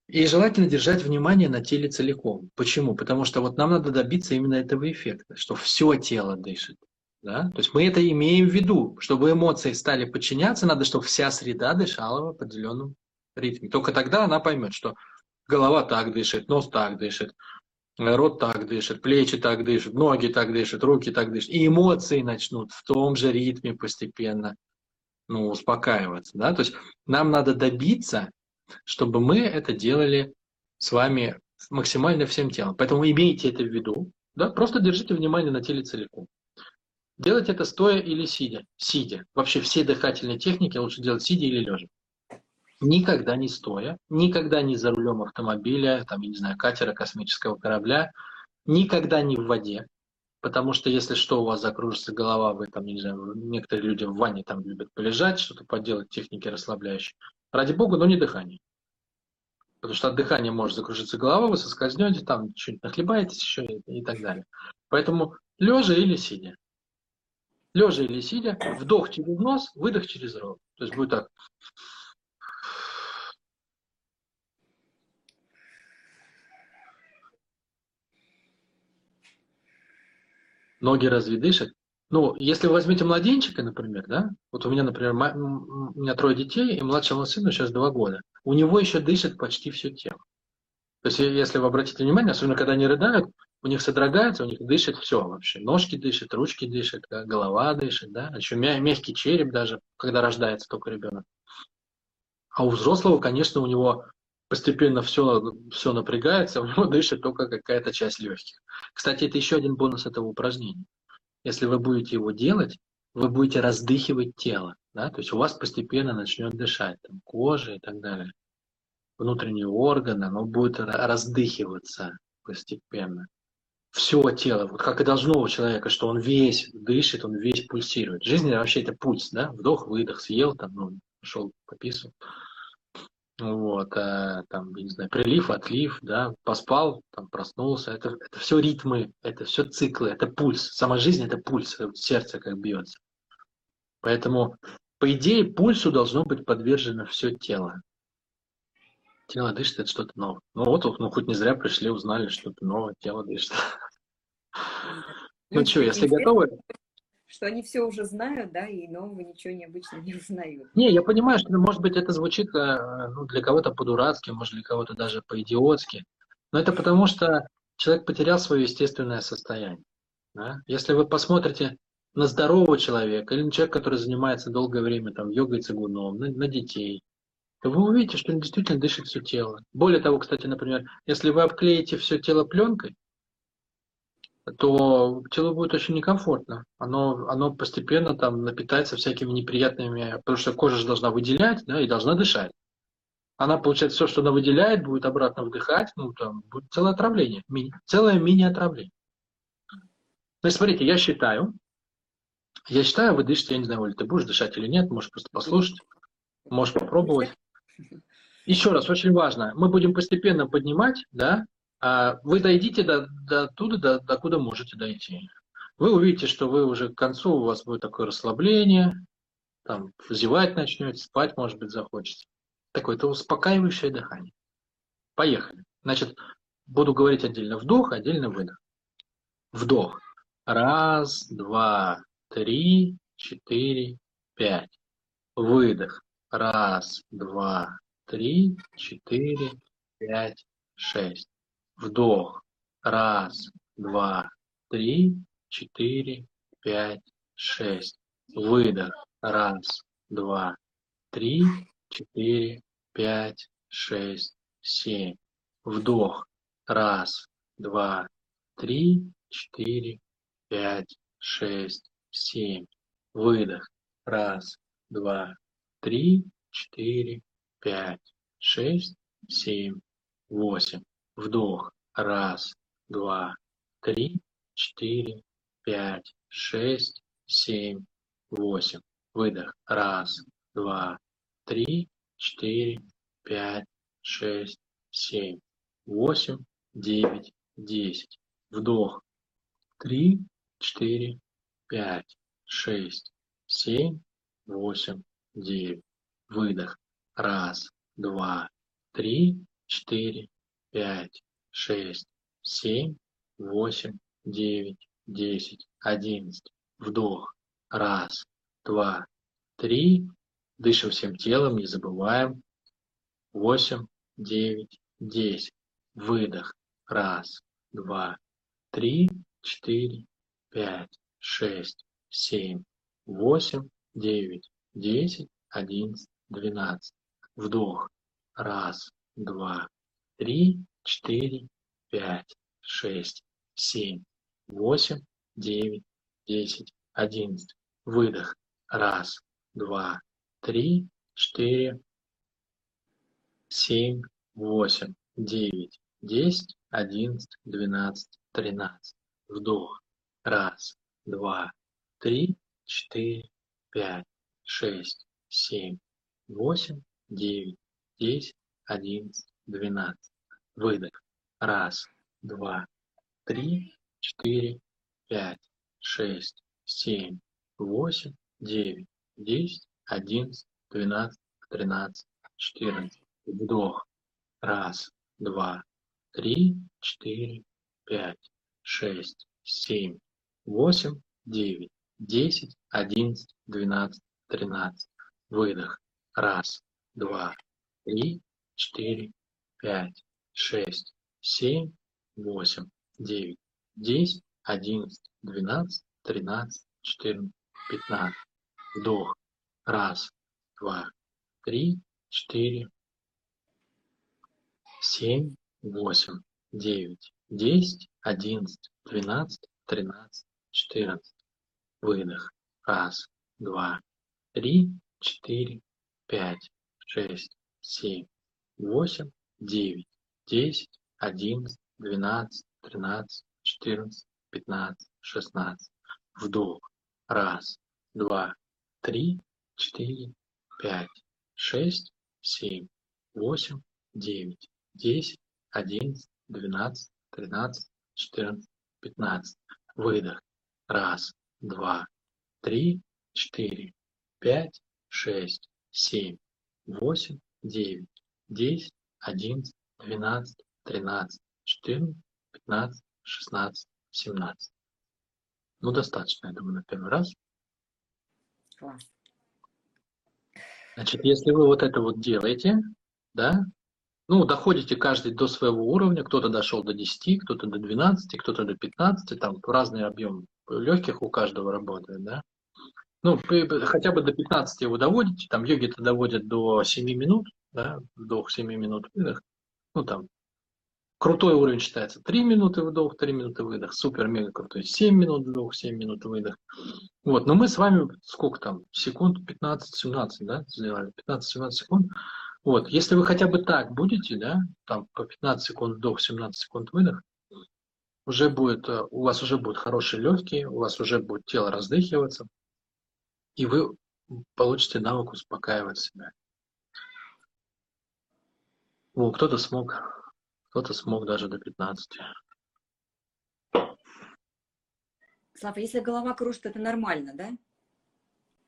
И желательно держать внимание на теле целиком. Почему? Потому что вот нам надо добиться именно этого эффекта, что все тело дышит. Да? То есть мы это имеем в виду. Чтобы эмоции стали подчиняться, надо, чтобы вся среда дышала в определенном ритме. Только тогда она поймет, что голова так дышит, нос так дышит, рот так дышит, плечи так дышат, ноги так дышат, руки так дышат. И эмоции начнут в том же ритме постепенно ну, успокаиваться. Да? То есть нам надо добиться, чтобы мы это делали с вами максимально всем телом. Поэтому имейте это в виду. Да? Просто держите внимание на теле целиком. Делать это стоя или сидя. Сидя. Вообще все дыхательные техники лучше делать сидя или лежа. Никогда не стоя, никогда не за рулем автомобиля, там, я не знаю, катера, космического корабля, никогда не в воде. Потому что если что, у вас закружится голова, вы там, не знаю, некоторые люди в ванне там любят полежать, что-то поделать, техники расслабляющие. Ради бога, но не дыхание. Потому что от дыхания может закружиться голова, вы соскользнете, там чуть нахлебаетесь еще и, и так далее. Поэтому лежа или сидя. Лежа или сидя, вдох через нос, выдох через рот. То есть будет так. Ноги разве дышат? Ну, если вы возьмете младенчика, например, да, вот у меня, например, у меня трое детей, и младшему сыну сейчас два года, у него еще дышит почти все тело. То есть, если вы обратите внимание, особенно когда они рыдают, у них содрогается, у них дышит все вообще. Ножки дышат, ручки дышат, голова дышит, да, еще мягкий череп даже, когда рождается только ребенок. А у взрослого, конечно, у него постепенно все, все напрягается, у него дышит только какая-то часть легких. Кстати, это еще один бонус этого упражнения. Если вы будете его делать, вы будете раздыхивать тело. Да? То есть у вас постепенно начнет дышать там, кожа и так далее. Внутренние органы, оно будет раздыхиваться постепенно. Все тело, вот как и должно у человека, что он весь дышит, он весь пульсирует. Жизнь вообще это пульс, да? Вдох-выдох, съел, там, ну, пошел пописал. Вот, а, там, не знаю, прилив, отлив, да, поспал, там, проснулся. Это, это все ритмы, это все циклы, это пульс. Сама жизнь – это пульс, сердце как бьется. Поэтому, по идее, пульсу должно быть подвержено все тело. Тело дышит, это что-то новое. Ну вот, ну хоть не зря пришли, узнали, что-то новое, тело дышит. Ну что, если готовы, что они все уже знают, да, и нового ничего необычного не узнают. Не, я понимаю, что, может быть, это звучит э, ну, для кого-то по-дурацки, может, для кого-то даже по-идиотски, но это потому, что человек потерял свое естественное состояние. Да? Если вы посмотрите на здорового человека или на человека, который занимается долгое время там, йогой, цигуном, на, на детей, то вы увидите, что действительно дышит все тело. Более того, кстати, например, если вы обклеите все тело пленкой, то телу будет очень некомфортно. Оно, оно постепенно там напитается всякими неприятными, потому что кожа же должна выделять, да, и должна дышать. Она, получает все, что она выделяет, будет обратно вдыхать, ну, там будет целое отравление, мини, целое мини-отравление. То есть, смотрите, я считаю, я считаю, вы дышите, я не знаю, Оля, ты будешь дышать или нет, можешь просто послушать, можешь попробовать. Еще раз, очень важно, мы будем постепенно поднимать, да, а вы дойдите до, до туда, до, до куда можете дойти. Вы увидите, что вы уже к концу, у вас будет такое расслабление, там, зевать начнете, спать, может быть, захочется. Такое-то успокаивающее дыхание. Поехали. Значит, буду говорить отдельно вдох, отдельно выдох. Вдох. Раз, два, три, четыре, пять. Выдох. Раз, два, три, четыре, пять, шесть. Вдох. Раз, два, три, четыре, пять, шесть. Выдох. Раз, два, три, четыре, пять, шесть, семь. Вдох. Раз, два, три, четыре, пять, шесть, семь. Выдох. Раз, два, три, четыре, пять, шесть, семь, восемь. Вдох. Раз, два, три, четыре, пять, шесть, семь, восемь. Выдох. Раз, два, три, четыре, пять, шесть, семь, восемь, девять, десять. Вдох. Три, четыре, пять, шесть, семь, восемь, девять. Выдох. Раз, два, три, четыре, пять, шесть, семь, восемь, девять, десять, одиннадцать. Вдох. Раз, два, три. Дышим всем телом, не забываем. Восемь, девять, десять. Выдох. Раз, два, три, четыре, пять, шесть, семь, восемь, девять, десять, одиннадцать, двенадцать. Вдох. Раз, два, три, четыре, пять, шесть, семь, восемь, девять, десять, одиннадцать. Выдох. Раз, два, три, четыре, семь, восемь, девять, десять, одиннадцать, двенадцать, тринадцать. Вдох. Раз, два, три, четыре, пять, шесть, семь, восемь, девять, десять, одиннадцать, двенадцать. Выдох. Раз, два, три, четыре, пять, шесть, семь, восемь, девять, десять, одиннадцать, двенадцать, тринадцать, четырнадцать. Вдох. Раз, два, три, четыре, пять, шесть, семь, восемь, девять, десять, одиннадцать, двенадцать, тринадцать. Выдох. Раз, два, три, четыре, пять, шесть, семь, восемь, девять, десять, одиннадцать, двенадцать, тринадцать, четырнадцать, пятнадцать. Вдох. Раз, два, три, четыре, семь, восемь, девять, десять, одиннадцать, двенадцать, тринадцать, четырнадцать. Выдох. Раз, два, три, четыре, пять, шесть, семь, восемь, девять, десять, одиннадцать, двенадцать, тринадцать, четырнадцать, пятнадцать, шестнадцать. Вдох. Раз, два, три, четыре, пять, шесть, семь, восемь, девять, десять, одиннадцать, двенадцать, тринадцать, четырнадцать, пятнадцать. Выдох. Раз, два, три, четыре, пять, шесть, семь, восемь, девять, десять, одиннадцать, двенадцать, тринадцать, четырнадцать, пятнадцать, шестнадцать, семнадцать. Ну, достаточно, я думаю, на первый раз. Класс. Значит, если вы вот это вот делаете, да, ну, доходите каждый до своего уровня, кто-то дошел до 10, кто-то до 12, кто-то до 15, там разный объем легких у каждого работает, да. Ну, хотя бы до 15 вы доводите, там йоги-то доводят до 7 минут, да, вдох 7 минут, выдох. Ну, там, крутой уровень считается 3 минуты вдох, 3 минуты выдох, супер-мега крутой 7 минут вдох, 7 минут выдох. Вот, но мы с вами сколько там, секунд 15-17, да, сделали, 15-17 секунд. Вот, если вы хотя бы так будете, да, там по 15 секунд вдох, 17 секунд выдох, уже будет, э, у вас уже будут хорошие легкие, у вас уже будет тело раздыхиваться, и вы получите навык успокаивать себя. Ну, кто-то смог, кто-то смог даже до 15. Слава, если голова кружит, это нормально, да?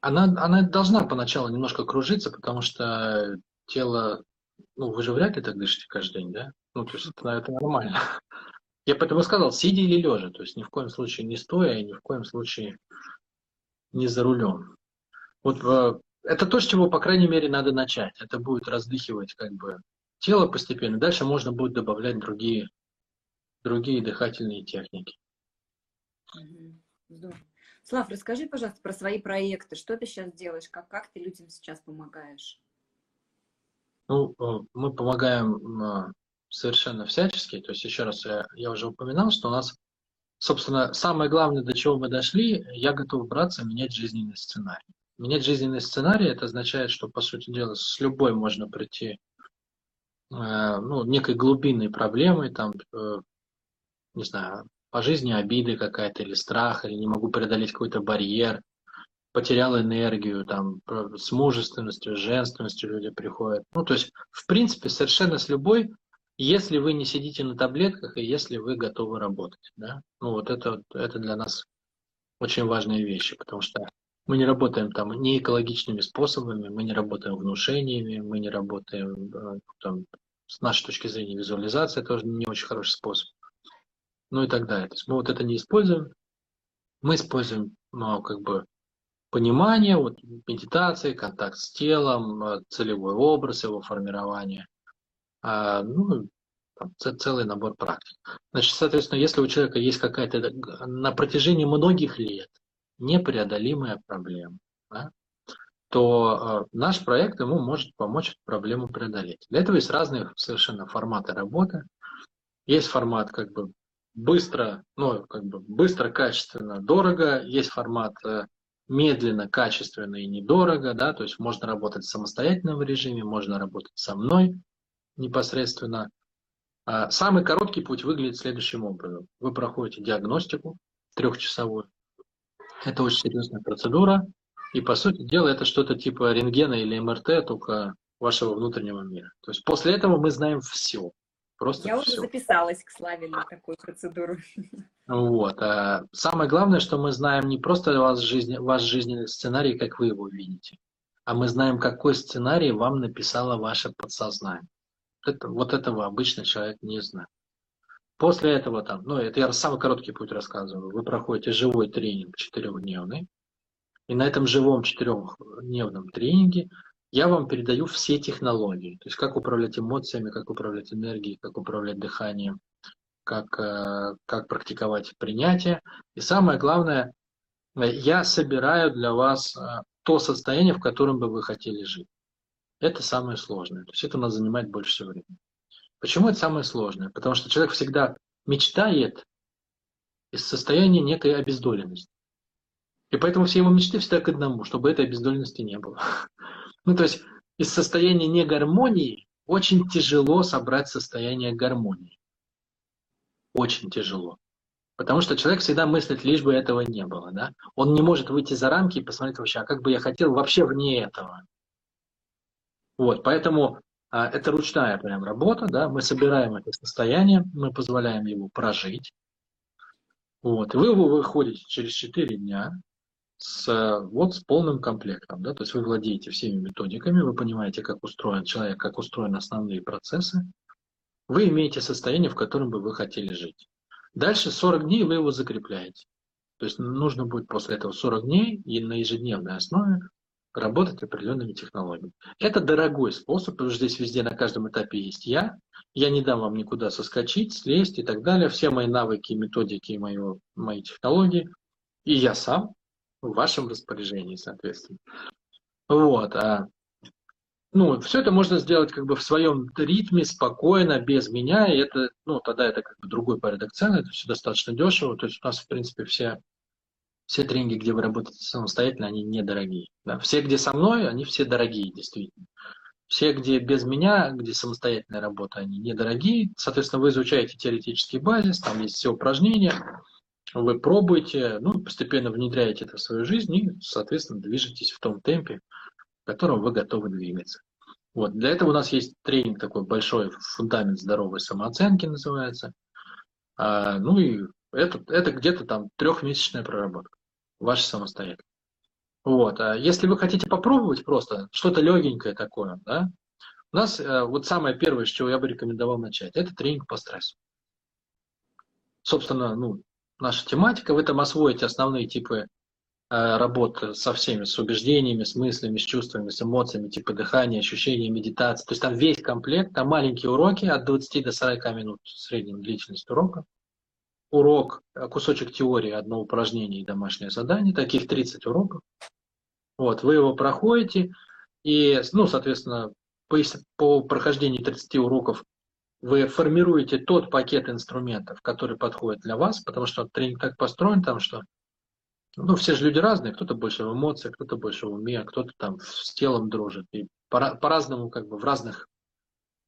Она, она должна поначалу немножко кружиться, потому что тело, ну, вы же вряд ли так дышите каждый день, да? Ну, то есть это, это нормально. Я поэтому сказал, сидя или лежа, то есть ни в коем случае не стоя и ни в коем случае не за рулем. Вот э, это то, с чего, по крайней мере, надо начать. Это будет раздыхивать как бы тело постепенно. Дальше можно будет добавлять другие, другие дыхательные техники. Здорово. Слав, расскажи, пожалуйста, про свои проекты. Что ты сейчас делаешь? Как, как ты людям сейчас помогаешь? Ну, э, мы помогаем э, совершенно всячески. То есть, еще раз, я, я уже упоминал, что у нас, собственно, самое главное, до чего мы дошли, я готов браться менять жизненный сценарий. Менять жизненный сценарий, это означает, что, по сути дела, с любой можно прийти, э, ну, некой глубинной проблемой, там, э, не знаю, по жизни обиды какая-то, или страх, или не могу преодолеть какой-то барьер, потерял энергию, там, с мужественностью, с женственностью люди приходят. Ну, то есть, в принципе, совершенно с любой, если вы не сидите на таблетках и если вы готовы работать, да. Ну, вот это, это для нас очень важные вещи, потому что мы не работаем там не экологичными способами, мы не работаем внушениями, мы не работаем э, там, с нашей точки зрения визуализация тоже не очень хороший способ, ну и так далее. То есть мы вот это не используем, Мы используем ну, как бы понимание, вот, медитации, контакт с телом, э, целевой образ его формирования, а, ну, там, целый набор практик. Значит, соответственно, если у человека есть какая-то на протяжении многих лет непреодолимая проблема, да, то э, наш проект ему может помочь эту проблему преодолеть. Для этого есть разные совершенно форматы работы. Есть формат как бы быстро, ну, как бы быстро, качественно, дорого. Есть формат э, медленно, качественно и недорого, да, то есть можно работать в самостоятельном режиме, можно работать со мной непосредственно. А самый короткий путь выглядит следующим образом. Вы проходите диагностику трехчасовую. Это очень серьезная процедура. И, по сути дела, это что-то типа рентгена или МРТ, только вашего внутреннего мира. То есть после этого мы знаем все. Просто Я все. уже записалась к Славе на такую процедуру. Вот. А самое главное, что мы знаем не просто ваш, жизнь, ваш жизненный сценарий, как вы его видите, а мы знаем, какой сценарий вам написало ваше подсознание. Это, вот этого обычный человек не знает. После этого там, ну это я самый короткий путь рассказываю, вы проходите живой тренинг четырехдневный, и на этом живом четырехдневном тренинге я вам передаю все технологии. То есть как управлять эмоциями, как управлять энергией, как управлять дыханием, как, э, как практиковать принятие. И самое главное, я собираю для вас э, то состояние, в котором бы вы хотели жить. Это самое сложное. То есть это у нас занимает больше времени. Почему это самое сложное? Потому что человек всегда мечтает из состояния некой обездоленности. И поэтому все его мечты всегда к одному, чтобы этой обездоленности не было. Ну, то есть из состояния негармонии очень тяжело собрать состояние гармонии. Очень тяжело. Потому что человек всегда мыслит, лишь бы этого не было. Да? Он не может выйти за рамки и посмотреть вообще, а как бы я хотел вообще вне этого. Вот, поэтому это ручная прям работа, да, мы собираем это состояние, мы позволяем его прожить. Вот, и вы выходите через 4 дня, с, вот с полным комплектом. Да? То есть вы владеете всеми методиками, вы понимаете, как устроен человек, как устроены основные процессы. Вы имеете состояние, в котором бы вы хотели жить. Дальше 40 дней вы его закрепляете. То есть нужно будет после этого 40 дней и на ежедневной основе работать определенными технологиями. Это дорогой способ, потому что здесь везде на каждом этапе есть я. Я не дам вам никуда соскочить, слезть и так далее. Все мои навыки, методики, мои, мои технологии. И я сам в вашем распоряжении, соответственно. Вот. А, ну, все это можно сделать как бы в своем ритме, спокойно, без меня, и это, ну, тогда это как бы другой порядок цен, это все достаточно дешево, то есть у нас, в принципе, все, все тренинги, где вы работаете самостоятельно, они недорогие. Да? Все, где со мной, они все дорогие, действительно. Все, где без меня, где самостоятельная работа, они недорогие. Соответственно, вы изучаете теоретический базис, там есть все упражнения, вы пробуете, ну, постепенно внедряете это в свою жизнь и, соответственно, движетесь в том темпе, в котором вы готовы двигаться. Вот. Для этого у нас есть тренинг такой большой, фундамент здоровой самооценки называется. А, ну и это, это где-то там трехмесячная проработка, ваша самостоятельная. Вот. А если вы хотите попробовать просто что-то легенькое такое, да, у нас э, вот самое первое, с чего я бы рекомендовал начать, это тренинг по стрессу. Собственно, ну, наша тематика. В этом освоить основные типы э, работы со всеми, с убеждениями, с мыслями, с чувствами, с эмоциями, типа дыхания, ощущения, медитации. То есть там весь комплект, там маленькие уроки от 20 до 40 минут средней длительность урока. Урок, э, кусочек теории, одно упражнение и домашнее задание, таких 30 уроков. Вот, вы его проходите, и, ну, соответственно, по, по прохождении 30 уроков вы формируете тот пакет инструментов, который подходит для вас, потому что тренинг так построен там, что ну, все же люди разные, кто-то больше в эмоциях, кто-то больше в уме, кто-то там с телом дружит. И по-разному, как бы в разных,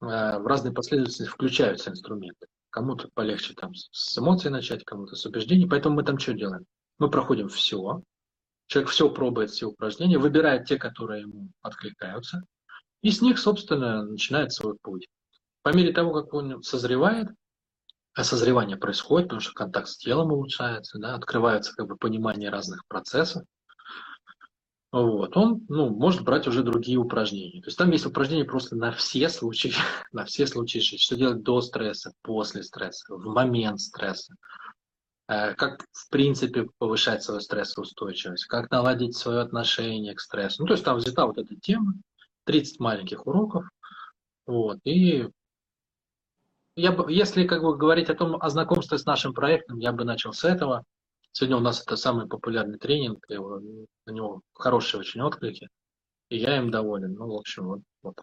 э, в разной последовательности включаются инструменты. Кому-то полегче там с эмоций начать, кому-то с убеждений. Поэтому мы там что делаем? Мы проходим все. Человек все пробует, все упражнения, выбирает те, которые ему откликаются. И с них, собственно, начинает свой путь. По мере того, как он созревает, а созревание происходит, потому что контакт с телом улучшается, да, открывается как бы понимание разных процессов, вот, он ну, может брать уже другие упражнения. То есть там есть упражнения просто на все случаи, на все случаи жизни. Что делать до стресса, после стресса, в момент стресса. э, как в принципе повышать свою стрессоустойчивость, как наладить свое отношение к стрессу. Ну, то есть там взята вот эта тема, 30 маленьких уроков, вот, и я бы, если как бы говорить о том, о знакомстве с нашим проектом, я бы начал с этого. Сегодня у нас это самый популярный тренинг, его, на него хорошие очень отклики, и я им доволен. Ну, в общем, вот. вот.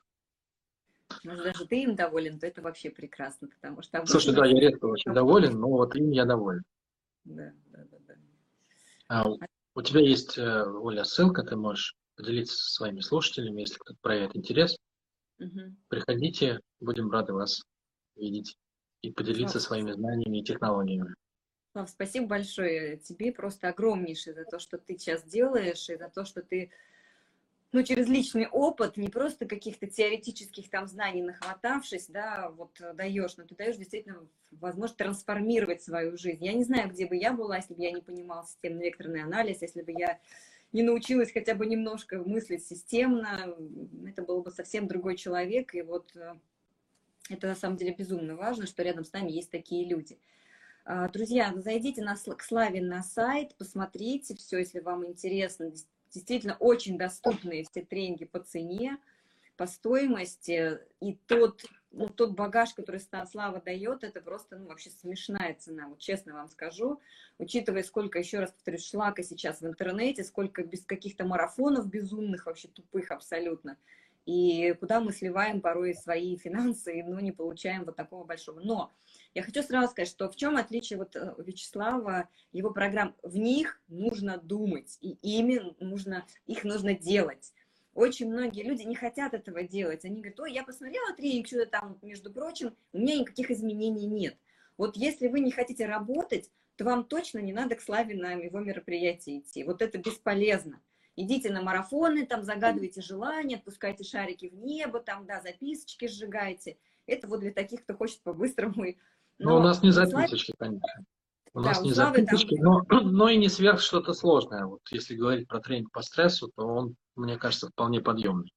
Может, даже ты им доволен, то это вообще прекрасно, потому что... Слушай, да, я редко очень доволен, но вот им я доволен. Да, да, да. да. А, у тебя есть, э, Оля, ссылка, ты можешь поделиться со своими слушателями, если кто-то проявит интерес. Угу. Приходите, будем рады вас видеть и поделиться Слав, своими знаниями и технологиями. Спасибо большое тебе, просто огромнейшее за то, что ты сейчас делаешь, и за то, что ты ну, через личный опыт, не просто каких-то теоретических там знаний нахватавшись, да, вот даешь, но ты даешь действительно возможность трансформировать свою жизнь. Я не знаю, где бы я была, если бы я не понимала системно-векторный анализ, если бы я не научилась хотя бы немножко мыслить системно, это был бы совсем другой человек, и вот э, это на самом деле безумно важно, что рядом с нами есть такие люди. А, друзья, зайдите на, к Славе на сайт, посмотрите все, если вам интересно. Действительно, очень доступные все тренинги по цене, по стоимости. И тот, ну, тот багаж, который Слава дает, это просто ну, вообще смешная цена, вот честно вам скажу. Учитывая, сколько, еще раз повторюсь, шлака сейчас в интернете, сколько без каких-то марафонов безумных, вообще тупых абсолютно – и куда мы сливаем порой свои финансы, но не получаем вот такого большого. Но я хочу сразу сказать, что в чем отличие вот э, Вячеслава, его программ, в них нужно думать, и ими нужно, их нужно делать. Очень многие люди не хотят этого делать. Они говорят, ой, я посмотрела тренинг, что-то там, между прочим, у меня никаких изменений нет. Вот если вы не хотите работать, то вам точно не надо к Славе на его мероприятие идти. Вот это бесполезно идите на марафоны, там загадывайте желания, отпускайте шарики в небо, там, да, записочки сжигайте. Это вот для таких, кто хочет по-быстрому. Но, но у нас не записочки, конечно. У да, нас не записочки, там... но, но и не сверх что-то сложное. Вот если говорить про тренинг по стрессу, то он, мне кажется, вполне подъемный.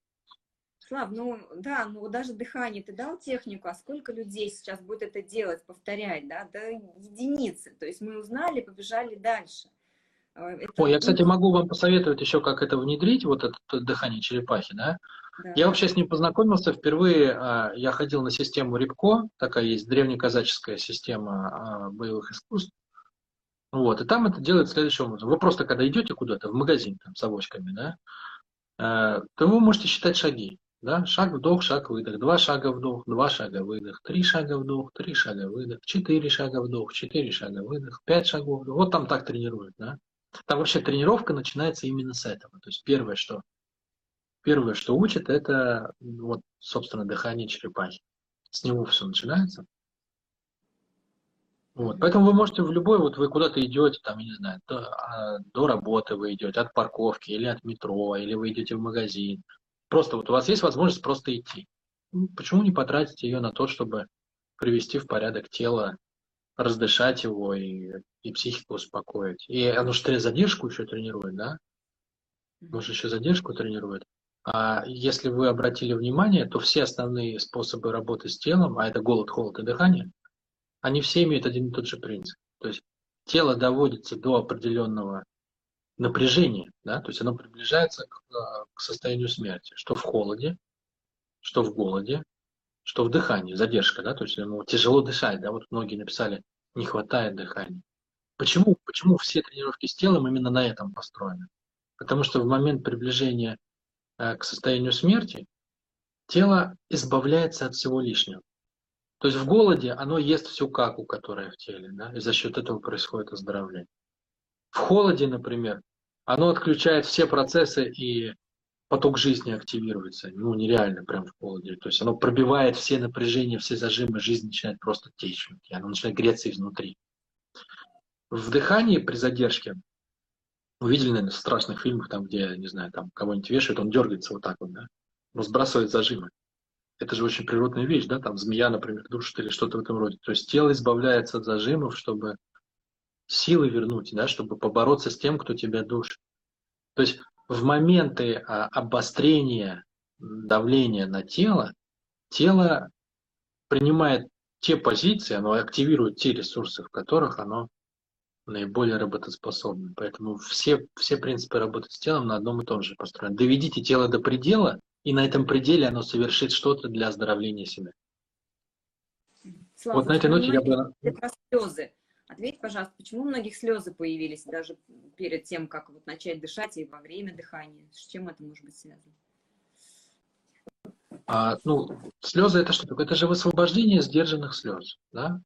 Слав, ну да, ну даже дыхание ты дал технику, а сколько людей сейчас будет это делать, повторять, да, да единицы. То есть мы узнали, побежали дальше. А, это... Ой, я, кстати, могу вам посоветовать еще, как это внедрить, вот это дыхание черепахи, да? Да. Я вообще с ним познакомился впервые, а, я ходил на систему Рябко, такая есть древнеказаческая система а, боевых искусств, вот, и там это делает следующим образом. Вы просто, когда идете куда-то в магазин там, с авоськами, да, то вы можете считать шаги. Да? Шаг, вдох, шаг, выдох. Два шага вдох, два шага выдох. Три шага вдох, три шага выдох. Четыре шага вдох, четыре шага выдох. Пять шагов вдох. Вот там так тренируют. Да? Там вообще тренировка начинается именно с этого. То есть первое, что, первое, что учат, это вот, собственно, дыхание черепахи. С него все начинается. Вот. Поэтому вы можете в любой, вот вы куда-то идете, там, я не знаю, до, а, до работы вы идете, от парковки или от метро, или вы идете в магазин. Просто вот у вас есть возможность просто идти. Ну, почему не потратить ее на то, чтобы привести в порядок тело, раздышать его и, и психику успокоить. И оно же задержку еще тренирует, да? Может, еще задержку тренирует. А если вы обратили внимание, то все основные способы работы с телом, а это голод, холод и дыхание, они все имеют один и тот же принцип. То есть тело доводится до определенного напряжения, да, то есть оно приближается к, а, к состоянию смерти, что в холоде, что в голоде, что в дыхании, задержка, да, то есть ему тяжело дышать, да, вот многие написали, не хватает дыхания. Почему, почему все тренировки с телом именно на этом построены? Потому что в момент приближения к состоянию смерти тело избавляется от всего лишнего. То есть в голоде оно ест всю каку, которая в теле, да, и за счет этого происходит оздоровление. В холоде, например, оно отключает все процессы и поток жизни активируется. Ну, нереально прям в холоде. То есть оно пробивает все напряжения, все зажимы, жизнь начинает просто течь. И оно начинает греться изнутри. В дыхании при задержке, вы видели, наверное, в страшных фильмах, там, где, не знаю, там кого-нибудь вешают, он дергается вот так вот, да? Он сбрасывает зажимы. Это же очень природная вещь, да? Там змея, например, душит или что-то в этом роде. То есть тело избавляется от зажимов, чтобы силы вернуть, да, чтобы побороться с тем, кто тебя душит. То есть в моменты а, обострения давления на тело, тело принимает те позиции, оно активирует те ресурсы, в которых оно наиболее работоспособны. Поэтому все, все принципы работы с телом на одном и том же построены. Доведите тело до предела, и на этом пределе оно совершит что-то для оздоровления себя. Слава, вот на этой ноте я бы... Про слезы. Ответь, пожалуйста, почему у многих слезы появились даже перед тем, как вот начать дышать и во время дыхания? С чем это может быть связано? А, ну, слезы это что такое? Это же высвобождение сдержанных слез, да?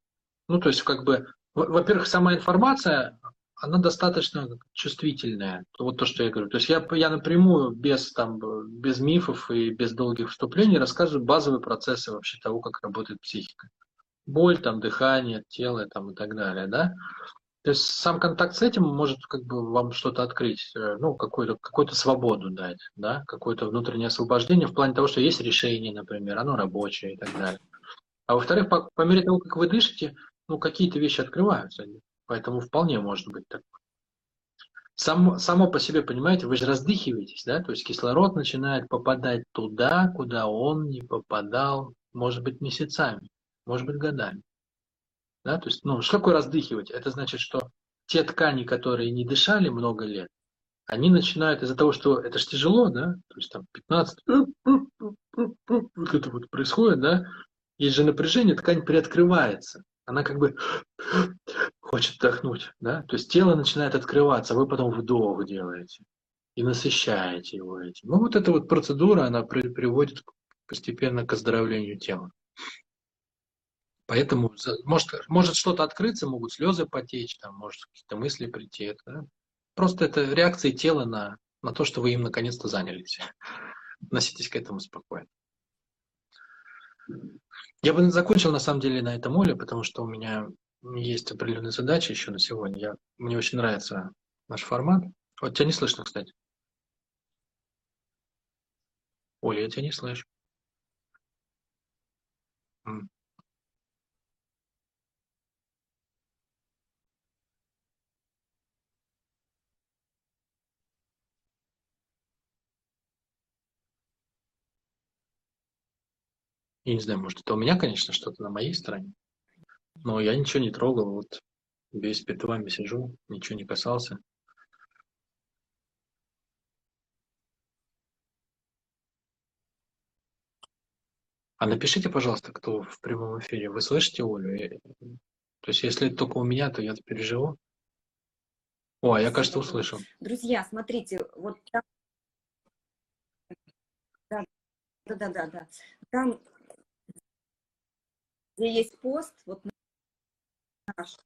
Ну, то есть, как бы, во-первых, сама информация, она достаточно чувствительная. Вот то, что я говорю. То есть я, я напрямую, без, там, без мифов и без долгих вступлений рассказываю базовые процессы вообще того, как работает психика. Боль, там, дыхание, тело там, и так далее. Да? То есть сам контакт с этим может как бы вам что-то открыть, э, ну, какую-то какую свободу дать, да, какое-то внутреннее освобождение в плане того, что есть решение, например, оно рабочее и так далее. А во-вторых, по, по мере того, как вы дышите, ну, какие-то вещи открываются. Поэтому вполне может быть так. Сам, само по себе, понимаете, вы же раздыхиваетесь, да, то есть кислород начинает попадать туда, куда он не попадал, может быть, месяцами, может быть, годами. Да, то есть, ну, что такое раздыхивать? Это значит, что те ткани, которые не дышали много лет, они начинают из-за того, что это же тяжело, да, то есть там 15, вот это вот происходит, да, есть же напряжение, ткань приоткрывается она как бы хочет вдохнуть, да, то есть тело начинает открываться, а вы потом вдох делаете и насыщаете его этим. Ну вот эта вот процедура, она при, приводит постепенно к оздоровлению тела. Поэтому может, может что-то открыться, могут слезы потечь, там, может какие-то мысли прийти. Это, просто это реакция тела на, на то, что вы им наконец-то занялись. Относитесь к этому спокойно. Я бы закончил на самом деле на этом Оле, потому что у меня есть определенные задачи еще на сегодня. Я, мне очень нравится наш формат. Вот тебя не слышно, кстати. Оля, я тебя не слышу. Я не знаю, может, это у меня, конечно, что-то на моей стороне. Но я ничего не трогал, вот весь перед вами сижу, ничего не касался. А напишите, пожалуйста, кто в прямом эфире. Вы слышите Олю? То есть, если это только у меня, то я переживу. О, а я, кажется, услышал. Друзья, смотрите, вот там... Да, да, да, да. Там где есть пост, вот наш,